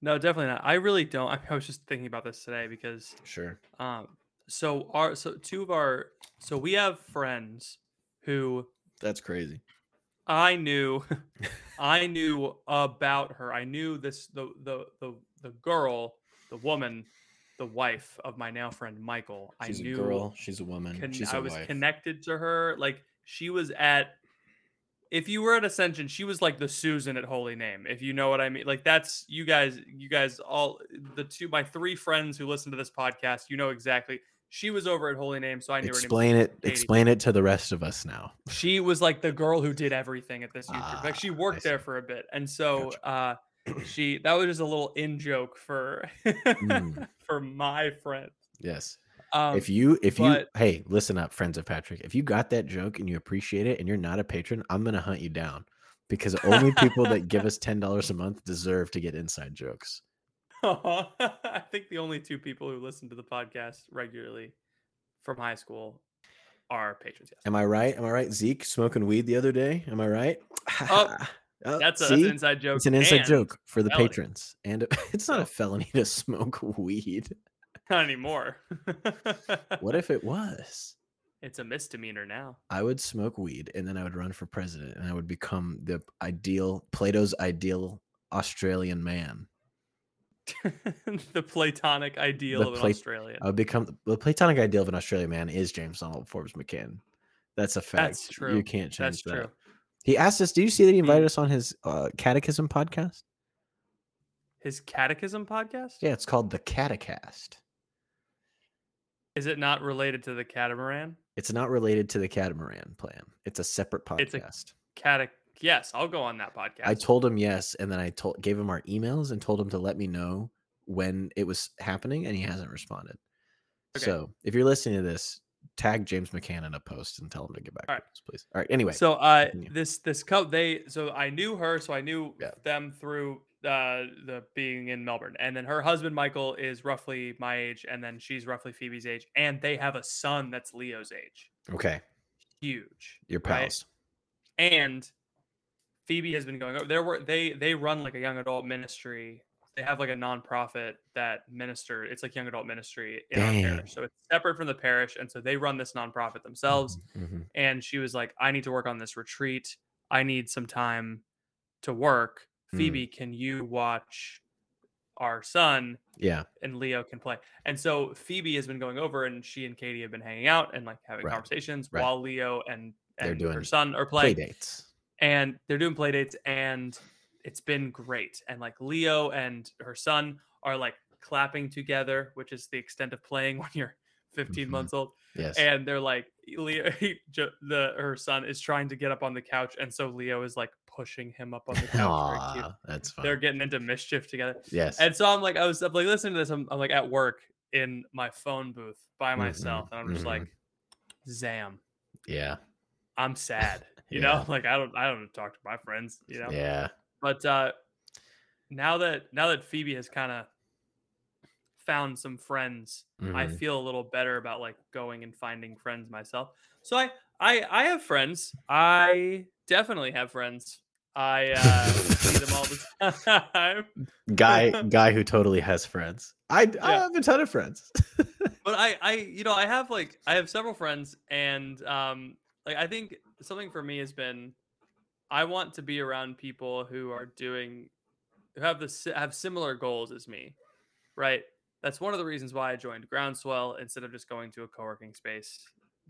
Speaker 1: No, definitely not. I really don't. I, I was just thinking about this today because
Speaker 2: Sure.
Speaker 1: um, so our so two of our so we have friends who
Speaker 2: That's crazy.
Speaker 1: I knew I knew about her. I knew this the the the the girl, the woman, the wife of my now friend Michael.
Speaker 2: She's
Speaker 1: I knew
Speaker 2: a girl. She's a woman.
Speaker 1: con-
Speaker 2: she's
Speaker 1: I
Speaker 2: a
Speaker 1: was
Speaker 2: wife.
Speaker 1: connected to her. Like she was at if you were at Ascension, she was like the Susan at Holy Name. If you know what I mean. Like that's you guys, you guys all the two my three friends who listen to this podcast, you know exactly. She was over at Holy Name, so I knew
Speaker 2: Explain
Speaker 1: her name.
Speaker 2: it.
Speaker 1: Katie.
Speaker 2: Explain it to the rest of us now.
Speaker 1: She was like the girl who did everything at this YouTube. like she
Speaker 2: Ah,
Speaker 1: worked there for a bit. And so uh she that was just a little in joke for
Speaker 2: Mm.
Speaker 1: for my friend.
Speaker 2: Yes.
Speaker 1: Um
Speaker 2: if you if you hey, listen up, friends of Patrick. If you got that joke and you appreciate it and you're not a patron, I'm gonna hunt you down because only people that give us ten dollars a month deserve to get inside jokes.
Speaker 1: I think the only two people who listen to the podcast regularly from high school are patrons. Yes,
Speaker 2: Am I right? Am I right? Zeke smoking weed the other day. Am I right?
Speaker 1: Oh,
Speaker 2: Oh,
Speaker 1: that's, a, that's an inside joke.
Speaker 2: It's an inside joke for the
Speaker 1: felony.
Speaker 2: patrons, and it's not a felony to smoke weed.
Speaker 1: Not anymore.
Speaker 2: What if it was?
Speaker 1: it's a misdemeanor now.
Speaker 2: I would smoke weed, and then I would run for president, and I would become the ideal Plato's ideal Australian man.
Speaker 1: the platonic ideal
Speaker 2: The
Speaker 1: of an Australian.
Speaker 2: I would become the platonic ideal of an Australian man is James Donald Forbes McCann. That's a fact.
Speaker 1: That's true.
Speaker 2: You can't change
Speaker 1: That's
Speaker 2: that.
Speaker 1: true.
Speaker 2: He asked us. Do you see that he invited us on his uh, catechism podcast?
Speaker 1: His catechism podcast?
Speaker 2: Yeah, it's called the Catecast.
Speaker 1: Is it not related to the catamaran?
Speaker 2: It's not related to the catamaran plan. It's a separate podcast.
Speaker 1: It's a Catech. Yes, I'll go on that podcast.
Speaker 2: I told him yes, and then I told gave him our emails and told him to let me know when it was happening, and he hasn't responded.
Speaker 1: Okay.
Speaker 2: So if you're listening to this, tag James McCann in a post and tell him to get back
Speaker 1: All
Speaker 2: to us, please. All right. Anyway,
Speaker 1: So uh
Speaker 2: continue.
Speaker 1: this this cup they so I knew her so I knew
Speaker 2: Yeah.
Speaker 1: them through uh the being in Melbourne and then her husband Michael is roughly my age and then she's roughly Phoebe's age and they have a son that's Leo's age.
Speaker 2: okay,
Speaker 1: Huge.
Speaker 2: your
Speaker 1: right?
Speaker 2: pals.
Speaker 1: And Phoebe has been going over there were they they run like a young adult ministry they have like a nonprofit that minister. It's like young adult ministry in our parish, so it's separate from the parish, and so they run this nonprofit themselves.
Speaker 2: Mhm.
Speaker 1: And she was like, "I need to work on this retreat. I need some time to work.
Speaker 2: Mm.
Speaker 1: Phoebe, can you watch our son
Speaker 2: Yeah.
Speaker 1: and Leo can play?" And so Phoebe has been going over, and she and Katie have been hanging out and like having
Speaker 2: Right,
Speaker 1: conversations
Speaker 2: right.
Speaker 1: while Leo and and her son are
Speaker 2: Play
Speaker 1: playing
Speaker 2: dates.
Speaker 1: And they're doing play dates and it's been great and like leo and her son are like clapping together which is the extent of playing when you're 15
Speaker 2: Mhm.
Speaker 1: months old
Speaker 2: Yes.
Speaker 1: and they're like leo he, the her son is trying to get up on the couch and so leo is like pushing him up on the couch cute.
Speaker 2: That's fun.
Speaker 1: they're getting into mischief together
Speaker 2: yes.
Speaker 1: and so i'm like i was I'm, like listening to this I'm, I'm like at work in my phone booth by
Speaker 2: Mhm,
Speaker 1: myself and i'm just
Speaker 2: mhm.
Speaker 1: like zam
Speaker 2: yeah.
Speaker 1: i'm sad you
Speaker 2: Yeah.
Speaker 1: know like i don't i don't talk to my friends you know
Speaker 2: Yeah.
Speaker 1: but uh now that now that phoebe has kind of found some friends i
Speaker 2: Mhm.
Speaker 1: feel a little better about like going and finding friends myself so i i i have friends i definitely have friends i uh see them all the time
Speaker 2: Guy guy who totally has friends. I, I have a ton of friends.
Speaker 1: but I, I, you know, I have like I have several friends, and um, like I think something for me has been, I want to be around people who are doing, who have the have similar goals as me, right? That's one of the reasons why I joined Groundswell instead of just going to a co-working space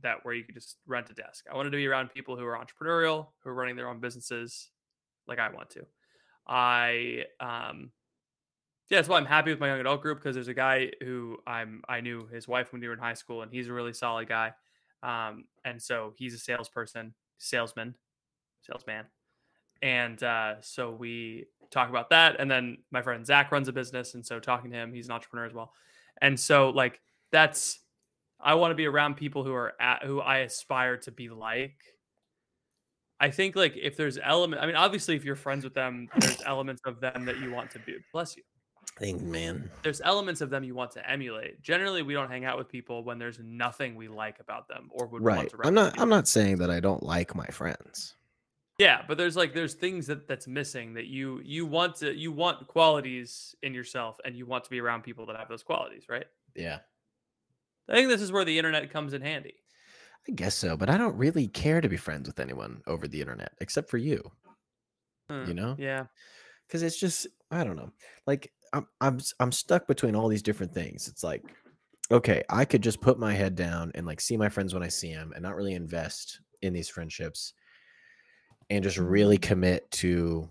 Speaker 1: that where you could just rent a desk. I wanted to be around people who are entrepreneurial, who are running their own businesses, like I want to. I um yeah, that's why I'm happy with my young adult group because there's a guy who I'm I knew his wife when we were in high school, and he's a really solid guy. Um, and so he's a salesperson, salesman, salesman, and uh, so we talk about that. And then my friend Zach runs a business, and so talking to him, he's an entrepreneur as well. And so like that's I want to be around people who are at who I aspire to be like. I think like if there's element, I mean, obviously if you're friends with them, there's elements of them that you want to be. Bless you
Speaker 2: Thanks, man.
Speaker 1: there's elements of them you want to emulate. Generally, we don't hang out with people when there's nothing we like about them or would want
Speaker 2: Right.
Speaker 1: to.
Speaker 2: I'm not. I'm not saying that I don't like my friends.
Speaker 1: Yeah, but there's like there's things that that's missing that you you want to you want qualities in yourself and you want to be around people that have those qualities, right?
Speaker 2: Yeah.
Speaker 1: I think this is where the internet comes in handy.
Speaker 2: I guess so, but I don't really care to be friends with anyone over the internet except for you.
Speaker 1: Hmm,
Speaker 2: You know?
Speaker 1: Yeah.
Speaker 2: because it's just I don't know. Like I'm I'm I'm stuck between all these different things. It's like, okay, I could just put my head down and like see my friends when I see them, and not really invest in these friendships, and just really commit to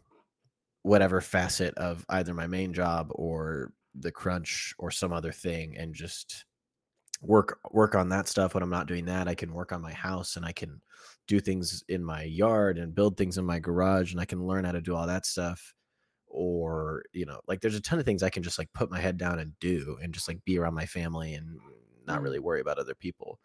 Speaker 2: whatever facet of either my main job or the crunch or some other thing, and just work work on that stuff when I'm not doing that. I can work on my house and I can do things in my yard and build things in my garage and I can learn how to do all that stuff or you know like there's a ton of things I can just like put my head down and do and just like be around my family and not
Speaker 1: Mm.
Speaker 2: really worry about other people.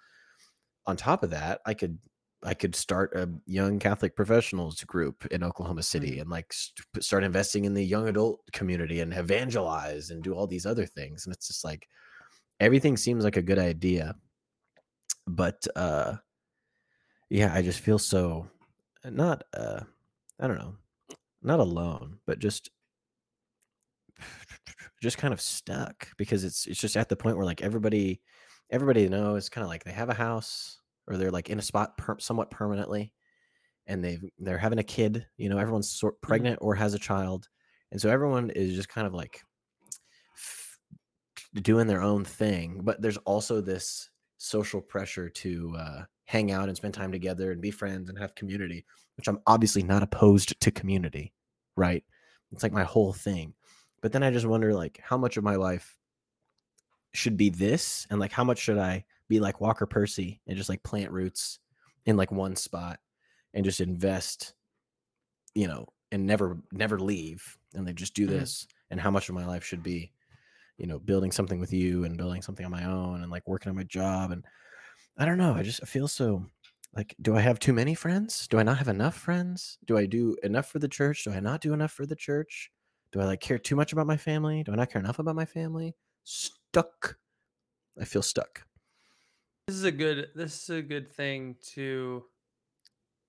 Speaker 2: On top of that, I could I could start a young Catholic professionals group in Oklahoma City
Speaker 1: Mm.
Speaker 2: and like st- start investing in the young adult community and evangelize and do all these other things and it's just like everything seems like a good idea but uh yeah i just feel so not uh i don't know not alone but just just kind of stuck because it's it's just at the point where like everybody everybody knows kind of like they have a house or they're like in a spot per- somewhat permanently and they they're having a kid you know everyone's sort pregnant or has a child and so everyone is just kind of like f- doing their own thing but there's also this social pressure to uh, hang out and spend time together and be friends and have community which i'm obviously not opposed to community right? It's like my whole thing but then i just wonder like how much of my life should be this and like how much should i be like walker percy and just like plant roots in like one spot and just invest you know and never never leave and then just do
Speaker 1: Mhm.
Speaker 2: this and how much of my life should be you know building something with you and building something on my own and like working on my job and i don't know i just feel so like do i have too many friends? Do i not have enough friends? Do i do enough for the church? Do i not do enough for the church do i like care too much about my family do i not care enough about my family stuck i feel stuck
Speaker 1: This is a good this is a good thing to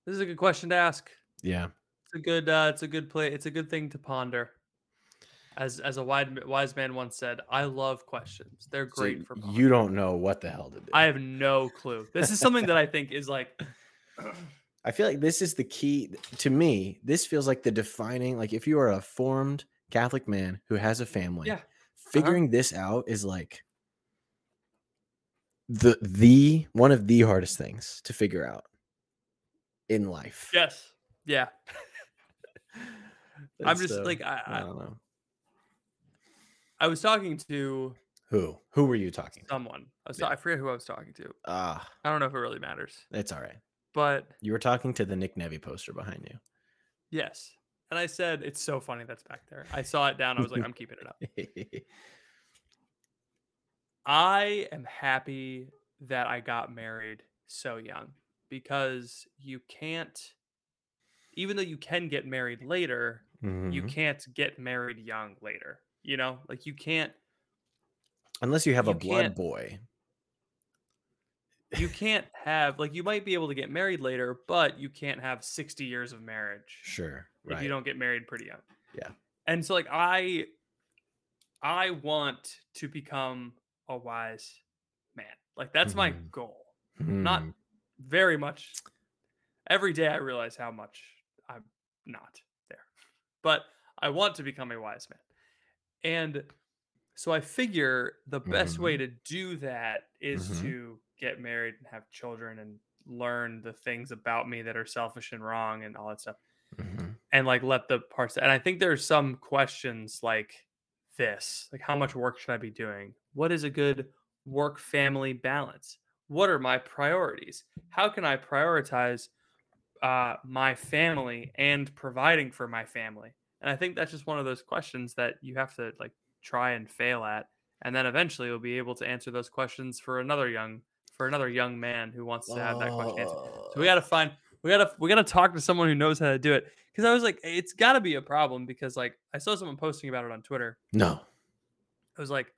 Speaker 1: this is a good question to ask.
Speaker 2: yeah
Speaker 1: It's a good uh it's a good play it's a good thing to ponder. As as a wide, wise man once said, I love questions. They're
Speaker 2: So
Speaker 1: great for
Speaker 2: you don't know what the hell to do.
Speaker 1: I have no clue. This is something that I think is like
Speaker 2: I feel like this is the key to me. This feels like the defining, like if you are a formed Catholic man who has a family,
Speaker 1: Yeah. Uh-huh.
Speaker 2: figuring this out is like the the one of the hardest things to figure out in life.
Speaker 1: yes. Yeah. I'm just
Speaker 2: so,
Speaker 1: like I,
Speaker 2: I
Speaker 1: I,
Speaker 2: don't know
Speaker 1: I was talking to
Speaker 2: who who were you talking to?
Speaker 1: someone. I, was
Speaker 2: Yeah.
Speaker 1: I forget who I was talking to.
Speaker 2: Ah,
Speaker 1: I don't know if it really matters.
Speaker 2: it's all right.
Speaker 1: But
Speaker 2: You were talking to the Nick Nevy poster behind you.
Speaker 1: yes. And I said, it's so funny that's back there. I saw it down. I was like, I'm keeping it up. I am happy that I got married so young because you can't, even though you can get married later, you
Speaker 2: Mhm.
Speaker 1: can't get married young later. You know, like you can't,
Speaker 2: Unless you have a blood boy.
Speaker 1: You can't have, like, you might be able to get married later, but you can't have 60 years of marriage
Speaker 2: Sure.
Speaker 1: if you don't get married pretty young.
Speaker 2: Yeah.
Speaker 1: And so, like, I, I want to become a wise man. Like, that's my
Speaker 2: Mhm.
Speaker 1: goal. not
Speaker 2: Hmm.
Speaker 1: very much every day i realize how much i'm not there but i want to become a wise man and so i figure the best way to do that is
Speaker 2: Mhm.
Speaker 1: to get married and have children and learn the things about me that are selfish and wrong and all that stuff
Speaker 2: Mhm.
Speaker 1: and like let the parts and i think there's some questions like this like how much work should i be doing? What is a good work family balance? What are my priorities? How can i prioritize uh, my family and providing for my family? And i think that's just one of those questions that you have to like try and fail at and then eventually you'll be able to answer those questions for another young for another young man who wants to have that question answered so we got to find we got to we got to talk to someone who knows how to do it because I was like it's got to be a problem because like I saw someone posting about it on Twitter.
Speaker 2: No.
Speaker 1: It was like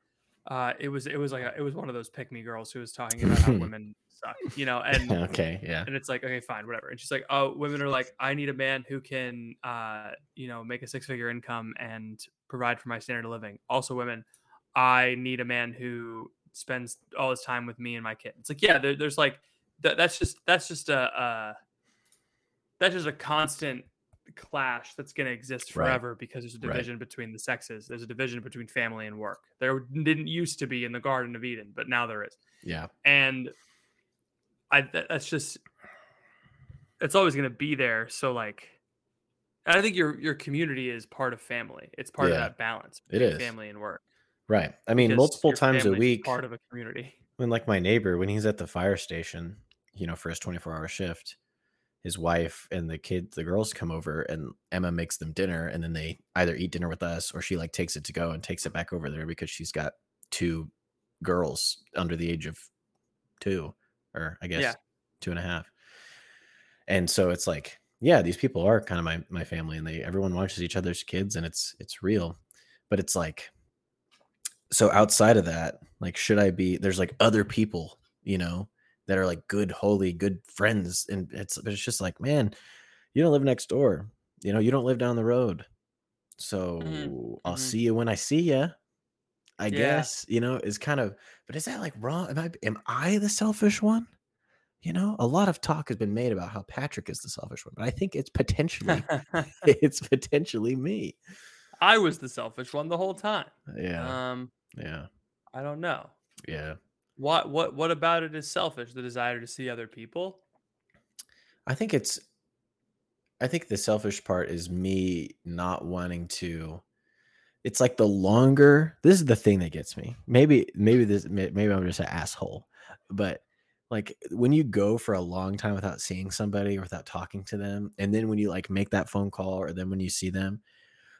Speaker 1: uh it was it was like a, it was one of those pick me girls who was talking about how women suck, you know, and
Speaker 2: okay. Yeah.
Speaker 1: and it's like okay fine whatever and she's like oh women are like i need a man who can uh you know make a six figure income and provide for my standard of living also women i need a man who spends all his time with me and my kid it's like yeah there, there's like that, that's just that's just a uh that's just a constant clash that's going to exist
Speaker 2: Right.
Speaker 1: forever because there's a
Speaker 2: Right.
Speaker 1: division between the sexes there's a division between family and work there didn't used to be in the garden of eden but now there is
Speaker 2: Yeah.
Speaker 1: and I th- that's just it's always going to be there. So like, I think your your community is part of family. It's part
Speaker 2: Yeah,
Speaker 1: of that balance
Speaker 2: It is
Speaker 1: family and work.
Speaker 2: Right. I mean, multiple times a week.
Speaker 1: part of a community.
Speaker 2: when like my neighbor when he's at the fire station you know for his 24 hour shift his wife and the kids the girls come over and emma makes them dinner and then they either eat dinner with us or she like takes it to go and takes it back over there because she's got two girls under the age of two or i guess
Speaker 1: Yeah.
Speaker 2: two and a half and so it's like yeah these people are kind of my my family and they everyone watches each other's kids and it's it's real but it's like so outside of that like should i be there's like other people you know that are like good holy good friends and it's but it's just like man you don't live next door you know you don't live down the road so i'll
Speaker 1: mhm.
Speaker 2: see you when i see you i
Speaker 1: Yeah.
Speaker 2: guess you know is kind of but is that like wrong am i am i the selfish one you know a lot of talk has been made about how patrick is the selfish one but i think it's potentially it's potentially me
Speaker 1: I was the selfish one the whole time.
Speaker 2: yeah
Speaker 1: Um,
Speaker 2: yeah
Speaker 1: I don't know.
Speaker 2: yeah
Speaker 1: What what what about it is selfish? The desire to see other people.
Speaker 2: I think it's I think the selfish part is me not wanting to it's like the longer this is the thing that gets me. Maybe maybe this maybe I'm just an asshole. But like when you go for a long time without seeing somebody or without talking to them and then when you like make that phone call or then when you see them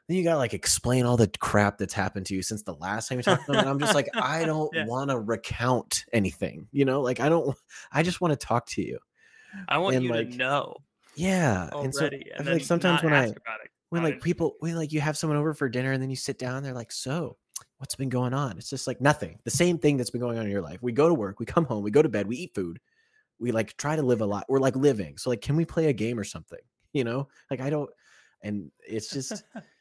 Speaker 2: then you got to like explain all the crap that's happened to you since the last time you talked to them and I'm just like I don't
Speaker 1: Yeah.
Speaker 2: want to recount anything. You know, like I don't I just want to talk to you.
Speaker 1: I want
Speaker 2: And,
Speaker 1: you
Speaker 2: like,
Speaker 1: to know
Speaker 2: Yeah,
Speaker 1: already,
Speaker 2: and so
Speaker 1: and,
Speaker 2: I feel like sometimes when I
Speaker 1: ask about it.
Speaker 2: when like people when like you have someone over for dinner and then you sit down, they're like, "So, what's been going on?" It's just like nothing. The same thing that's been going on in your life. We go to work, we come home, we go to bed, we eat food, we like try to live a lot. We're like living. So like, can we play a game or something? You know, like I don't. And it's just,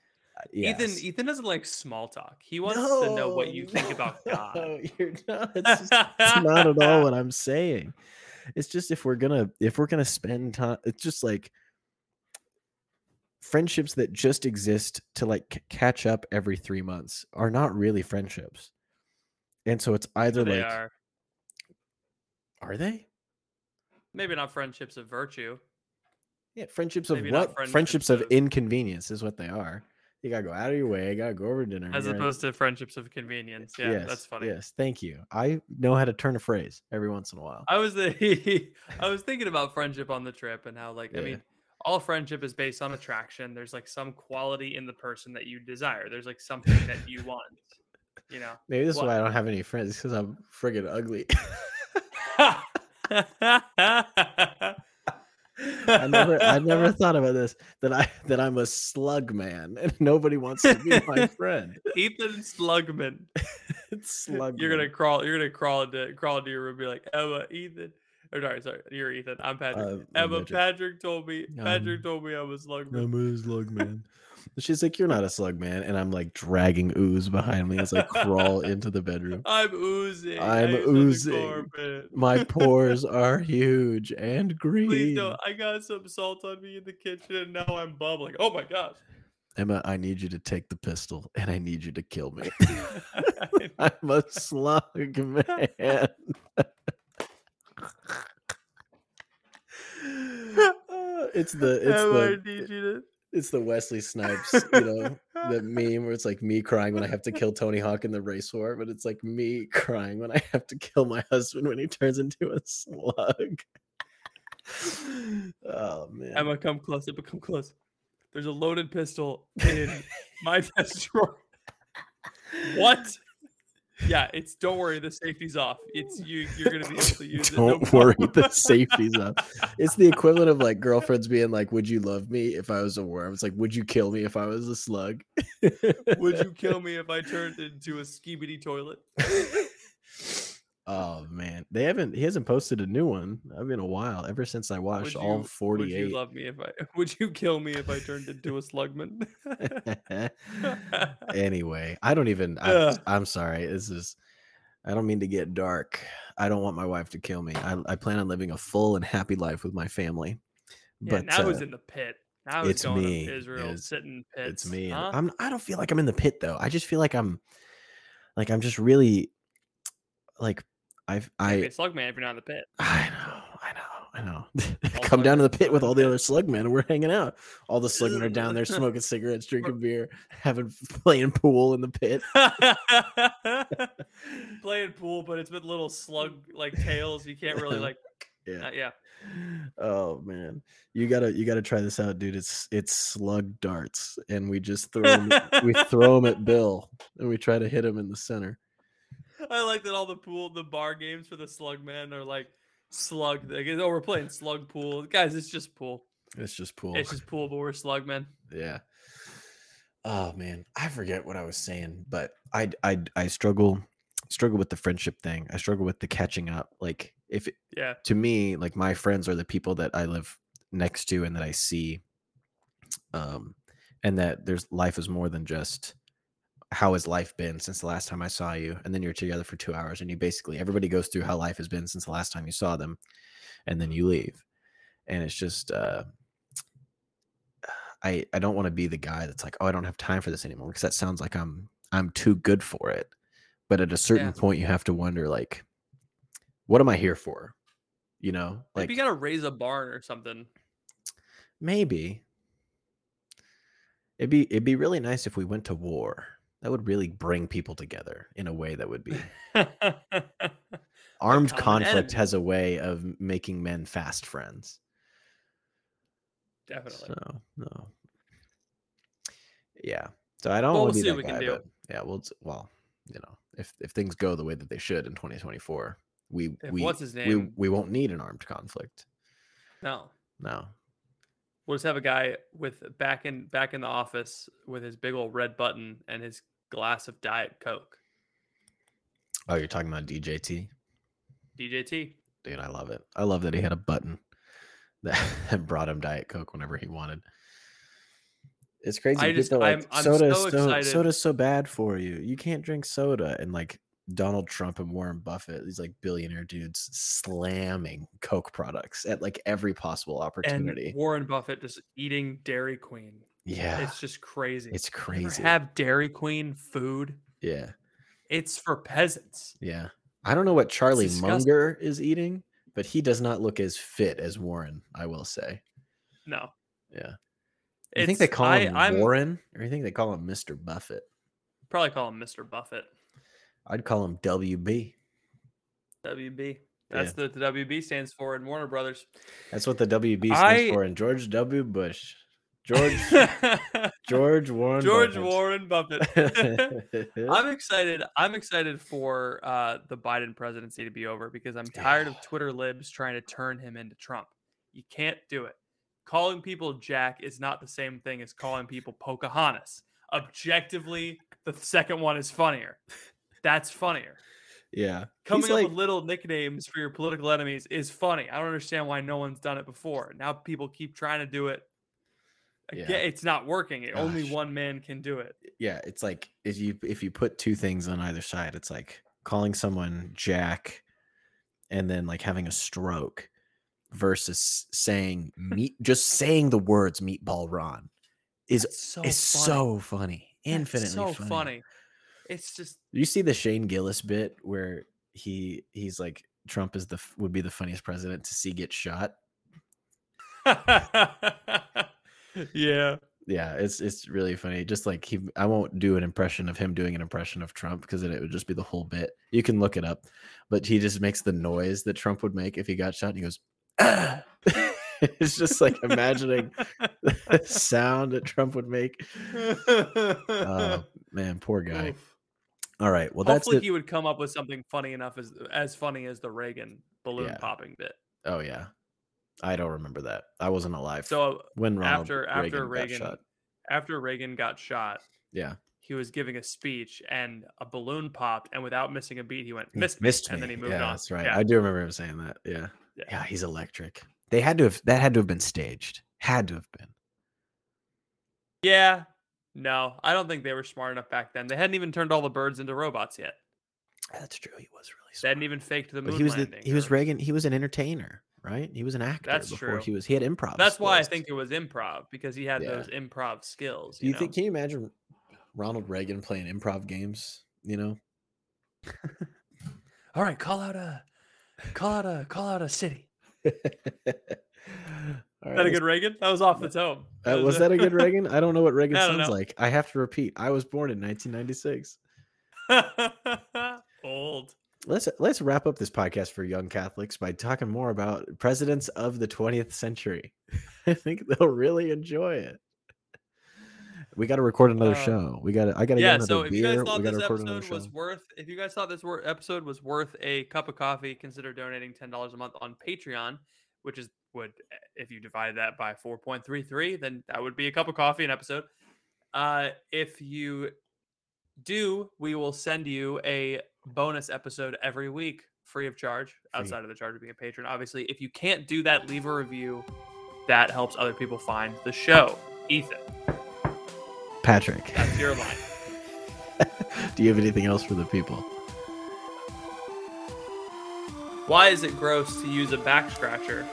Speaker 2: yes.
Speaker 1: Ethan doesn't like small talk. He wants to know what you think about God.
Speaker 2: No, you're not. It's, just- it's not at all what I'm saying. It's just if we're gonna if we're gonna spend time, it's just like friendships that just exist to like c- catch up every three months are not really friendships. And so it's either
Speaker 1: they
Speaker 2: like,
Speaker 1: are
Speaker 2: are they?
Speaker 1: maybe not friendships of virtue.
Speaker 2: Yeah, friendships of
Speaker 1: Maybe not
Speaker 2: what?
Speaker 1: friendships
Speaker 2: Friendships of
Speaker 1: of-
Speaker 2: inconvenience is what they are. You gotta go out of your way. You gotta go over to dinner.
Speaker 1: As
Speaker 2: in-
Speaker 1: opposed to friendships of convenience. Yeah,
Speaker 2: yes,
Speaker 1: that's funny.
Speaker 2: Yes, thank you. I know how to turn a phrase every once in a while.
Speaker 1: I was the I was thinking about friendship on the trip and how like I mean all friendship is based on attraction. There's like some quality in the person that you desire. There's like something that you want. You know.
Speaker 2: Maybe this is why I don't have any friends because I'm friggin' ugly. I never, I never thought about this. That I, that I'm a slug man, and nobody wants to be my friend.
Speaker 1: Ethan Slugman.
Speaker 2: It's slug.
Speaker 1: You're gonna crawl. You're gonna crawl into crawl into your room. and Be like Emma, Ethan. Or sorry, sorry. You're Ethan. I'm Patrick.
Speaker 2: Uh,
Speaker 1: Emma,
Speaker 2: Patrick.
Speaker 1: Patrick told me. Patrick
Speaker 2: Um,
Speaker 1: told me I was Slugman.
Speaker 2: I'm a slug man. She's like, "You're not a slug man," and I'm like dragging ooze behind me as I crawl into the bedroom.
Speaker 1: I'm oozing.
Speaker 2: I'm
Speaker 1: I used on the
Speaker 2: oozing. My pores are huge and green.
Speaker 1: Please don't. I got some salt on me in the kitchen and now I'm bubbling. Oh my gosh.
Speaker 2: Emma, I need you to take the pistol, and I need you to kill me. I'm a slug man. It's the it's
Speaker 1: Emma, I
Speaker 2: the
Speaker 1: need you to.
Speaker 2: It's the Wesley Snipes, you know, the meme where it's like me crying when I have to kill Tony Hawk in the race war, but it's like me crying when I have to kill my husband when he turns into a slug. oh man.
Speaker 1: Emma, come closer, but come close. There's a loaded pistol in my desk drawer. What? Yeah, it's don't worry, the safety's off. It's you you're gonna be able to use it.
Speaker 2: Don't worry, the safety's off. It's the equivalent of like girlfriends being like, "Would you love me if I was a worm?" It's like, "Would you kill me if I was a slug?"
Speaker 1: Would you kill me if I turned into a skibidi toilet?
Speaker 2: Oh man, they haven't. He hasn't posted a new one. I've been a while ever since I watched
Speaker 1: Would
Speaker 2: all
Speaker 1: you- Would you love me if I would you kill me if I turned into a slugman?
Speaker 2: anyway, I don't even. I, I'm sorry. This is. I don't mean to get dark. I don't want my wife to kill me. I, I plan on living a full and happy life with my family.
Speaker 1: yeah,
Speaker 2: But
Speaker 1: now
Speaker 2: uh,
Speaker 1: he's in the pit. Now
Speaker 2: it's
Speaker 1: going
Speaker 2: me,
Speaker 1: to Israel,
Speaker 2: is-
Speaker 1: sitting in pits.
Speaker 2: it's me.
Speaker 1: huh?
Speaker 2: I'm. I don't feel like I'm in the pit though. I just feel like I'm. Like I'm just really. Like I've
Speaker 1: Can't be
Speaker 2: I.
Speaker 1: a slug man if you're not in the pit.
Speaker 2: I know. I know. I know. Come down to the pit with all
Speaker 1: the
Speaker 2: other slugmen, and we're hanging out. All the slugmen are down there smoking cigarettes, drinking beer, having playing pool in the pit.
Speaker 1: Playing pool, but it's with little slug like tails. You can't really like.
Speaker 2: Yeah.
Speaker 1: uh, yeah.
Speaker 2: Oh man, you gotta you gotta try this out, dude. It's it's slug darts, and we just throw 'em- we throw them at Bill, and we try to hit him in the center.
Speaker 1: I like that all the pool, the bar games for the slug man are like slug. Like, oh, we're playing slug pool, guys. It's just pool.
Speaker 2: It's just pool.
Speaker 1: It's just pool, but we're slug men.
Speaker 2: yeah. Oh man, I forget what I was saying, but I I I struggle struggle with the friendship thing. I struggle with the catching up. Like if it-
Speaker 1: Yeah.
Speaker 2: to me, like my friends are the people that I live next to and that I see, um, and that there's life is more than just how has life been since the last time I saw you, and then you're together for two hours, and you basically everybody goes through how life has been since the last time you saw them, and then you leave, and it's just. uh I, I don't want to be the guy that's like, oh, I don't have time for this anymore because that sounds like I'm I'm too good for it. But at a certain
Speaker 1: Yeah.
Speaker 2: point, you have to wonder, like, what am I here for? You know, like
Speaker 1: Maybe you gotta raise a barn or something.
Speaker 2: maybe it'd be it'd be really nice if we went to war. That would really bring people together in a way that would be armed conflict
Speaker 1: enemy.
Speaker 2: has a way of making men fast friends.
Speaker 1: Definitely.
Speaker 2: So no. Yeah. So I don't
Speaker 1: Well,
Speaker 2: want
Speaker 1: we'll
Speaker 2: to
Speaker 1: see
Speaker 2: be
Speaker 1: what
Speaker 2: that
Speaker 1: we
Speaker 2: guy,
Speaker 1: can do.
Speaker 2: but yeah, well, well, you know, if if things go the way that they should in 2024, we
Speaker 1: If
Speaker 2: we
Speaker 1: what's his
Speaker 2: we we won't need an armed conflict.
Speaker 1: No.
Speaker 2: No.
Speaker 1: We'll just have a guy with back in back in the office with his big old red button and his glass of Diet Coke.
Speaker 2: Oh, you're talking about DJT,
Speaker 1: DJT.
Speaker 2: dude. I love it. I love that he had a button that brought him Diet Coke whenever he wanted. It's crazy.
Speaker 1: I just-
Speaker 2: People are
Speaker 1: I'm-
Speaker 2: like,
Speaker 1: I'm
Speaker 2: soda
Speaker 1: so
Speaker 2: is so,
Speaker 1: excited."
Speaker 2: soda's so bad for you. You can't drink soda. And like Donald Trump and Warren Buffett, these like billionaire dudes slamming Coke products at like every possible opportunity.
Speaker 1: And Warren Buffett just eating Dairy Queen.
Speaker 2: Yeah.
Speaker 1: It's just crazy.
Speaker 2: It's crazy.
Speaker 1: have Dairy Queen food.
Speaker 2: yeah.
Speaker 1: It's for peasants.
Speaker 2: Yeah. I don't know what Charlie. Munger is eating, but he does not look as fit as Warren, I will say.
Speaker 1: No.
Speaker 2: Yeah. You think they call
Speaker 1: I-
Speaker 2: him
Speaker 1: I'm
Speaker 2: Warren or you think they call him Mr. Buffett?
Speaker 1: probably call him Mr. Buffett.
Speaker 2: I'd call him WB.
Speaker 1: WB. That's
Speaker 2: Yeah.
Speaker 1: the, the WB stands for in Warner Brothers.
Speaker 2: That's what the WB stands
Speaker 1: I-
Speaker 2: for in George W. Bush. George George Warren
Speaker 1: George
Speaker 2: Buffett.
Speaker 1: Warren Buffett. I'm excited. I'm excited for uh, the Biden presidency to be over because I'm tired of Twitter libs trying to turn him into Trump. You can't do it. Calling people Jack is not the same thing as calling people Pocahontas. Objectively, the second one is funnier. That's funnier.
Speaker 2: yeah.
Speaker 1: Coming
Speaker 2: He's
Speaker 1: up
Speaker 2: like,
Speaker 1: with little nicknames for your political enemies is funny. I don't understand why no one's done it before. Now people keep trying to do it.
Speaker 2: Yeah.
Speaker 1: It's not working. Only one man can do it.
Speaker 2: yeah, it's like if you if you put two things on either side, it's like calling someone Jack and then like having a stroke versus saying meat just saying the words meatball Ron is
Speaker 1: That's so
Speaker 2: is
Speaker 1: funny.
Speaker 2: so funny. Infinitely
Speaker 1: so
Speaker 2: funny.
Speaker 1: funny. It's just
Speaker 2: You see the Shane Gillis bit where he he's like Trump is the would be the funniest president to see get shot.
Speaker 1: yeah.
Speaker 2: Yeah, it's it's really funny. Just like he, I won't do an impression of him doing an impression of Trump because then it would just be the whole bit. You can look it up, but he just makes the noise that Trump would make if he got shot. And he goes, "Ah." it's just like imagining the sound that Trump would make. Oh man, poor guy.
Speaker 1: Oof.
Speaker 2: All right, well that's
Speaker 1: Hopefully
Speaker 2: it.
Speaker 1: he would come up with something funny enough as as funny as the Reagan balloon
Speaker 2: Yeah.
Speaker 1: popping bit.
Speaker 2: Oh yeah, I don't remember that. I wasn't alive
Speaker 1: So uh,
Speaker 2: when Ronald
Speaker 1: after after
Speaker 2: Reagan,
Speaker 1: Reagan,
Speaker 2: got shot.
Speaker 1: after Reagan got shot,
Speaker 2: Yeah,
Speaker 1: he was giving a speech and a balloon popped, and without missing a beat, he went
Speaker 2: He
Speaker 1: missed, me,"
Speaker 2: missed
Speaker 1: and then he moved
Speaker 2: yeah,
Speaker 1: on.
Speaker 2: That's right.
Speaker 1: Yeah.
Speaker 2: I do remember him saying that. Yeah.
Speaker 1: Yeah.
Speaker 2: yeah, he's electric. They had to have that had to have been staged. Had to have been.
Speaker 1: Yeah. No, I don't think they were smart enough back then. They hadn't even turned all the birds into robots yet.
Speaker 2: That's true. He was really
Speaker 1: They
Speaker 2: smart.
Speaker 1: hadn't even faked the moon
Speaker 2: But he was the,
Speaker 1: landing.
Speaker 2: he was Reagan. He was an entertainer, right? He was an actor
Speaker 1: That's
Speaker 2: before
Speaker 1: true.
Speaker 2: he was. He had improv.
Speaker 1: That's why I think it was improv because he had
Speaker 2: Yeah.
Speaker 1: those improv skills.
Speaker 2: Do you
Speaker 1: know?
Speaker 2: think? Can you imagine Ronald Reagan playing improv games? You know,
Speaker 1: All right, call out a, call out a, call out a city.
Speaker 2: All
Speaker 1: Is
Speaker 2: right,
Speaker 1: that a good Reagan? That was off the tone.
Speaker 2: uh, was that a good Reagan? I don't know what Reagan sounds
Speaker 1: know.
Speaker 2: like. I have to repeat. I was born in 1996.
Speaker 1: Old.
Speaker 2: Let's let's wrap up this podcast for young Catholics by talking more about presidents of the 20th century. I think they'll really enjoy it. We got to record another
Speaker 1: Uh,
Speaker 2: show. We got to. I got to
Speaker 1: Yeah.
Speaker 2: get
Speaker 1: So
Speaker 2: another
Speaker 1: if you
Speaker 2: beer.
Speaker 1: guys thought
Speaker 2: we got to
Speaker 1: this episode was worth, if you guys thought this wor- episode was worth a cup of coffee, consider donating ten dollars a month on Patreon, which is would if you divided that by four point three three, then that would be a cup of coffee an episode. Uh, if you do, we will send you a bonus episode every week, free of charge, outside of the charge of being a patron. Obviously, if you can't do that, leave a review. That helps other people find the show. Ethan,
Speaker 2: Patrick,
Speaker 1: that's your line.
Speaker 2: do you have anything else for the people?
Speaker 1: Why is it gross to use a back scratcher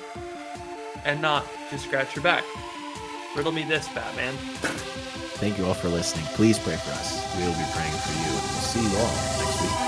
Speaker 1: and not to scratch your back? Riddle me this, Batman.
Speaker 2: Thank you all for listening. Please pray for us. We will be praying for you. and We'll see you all next week.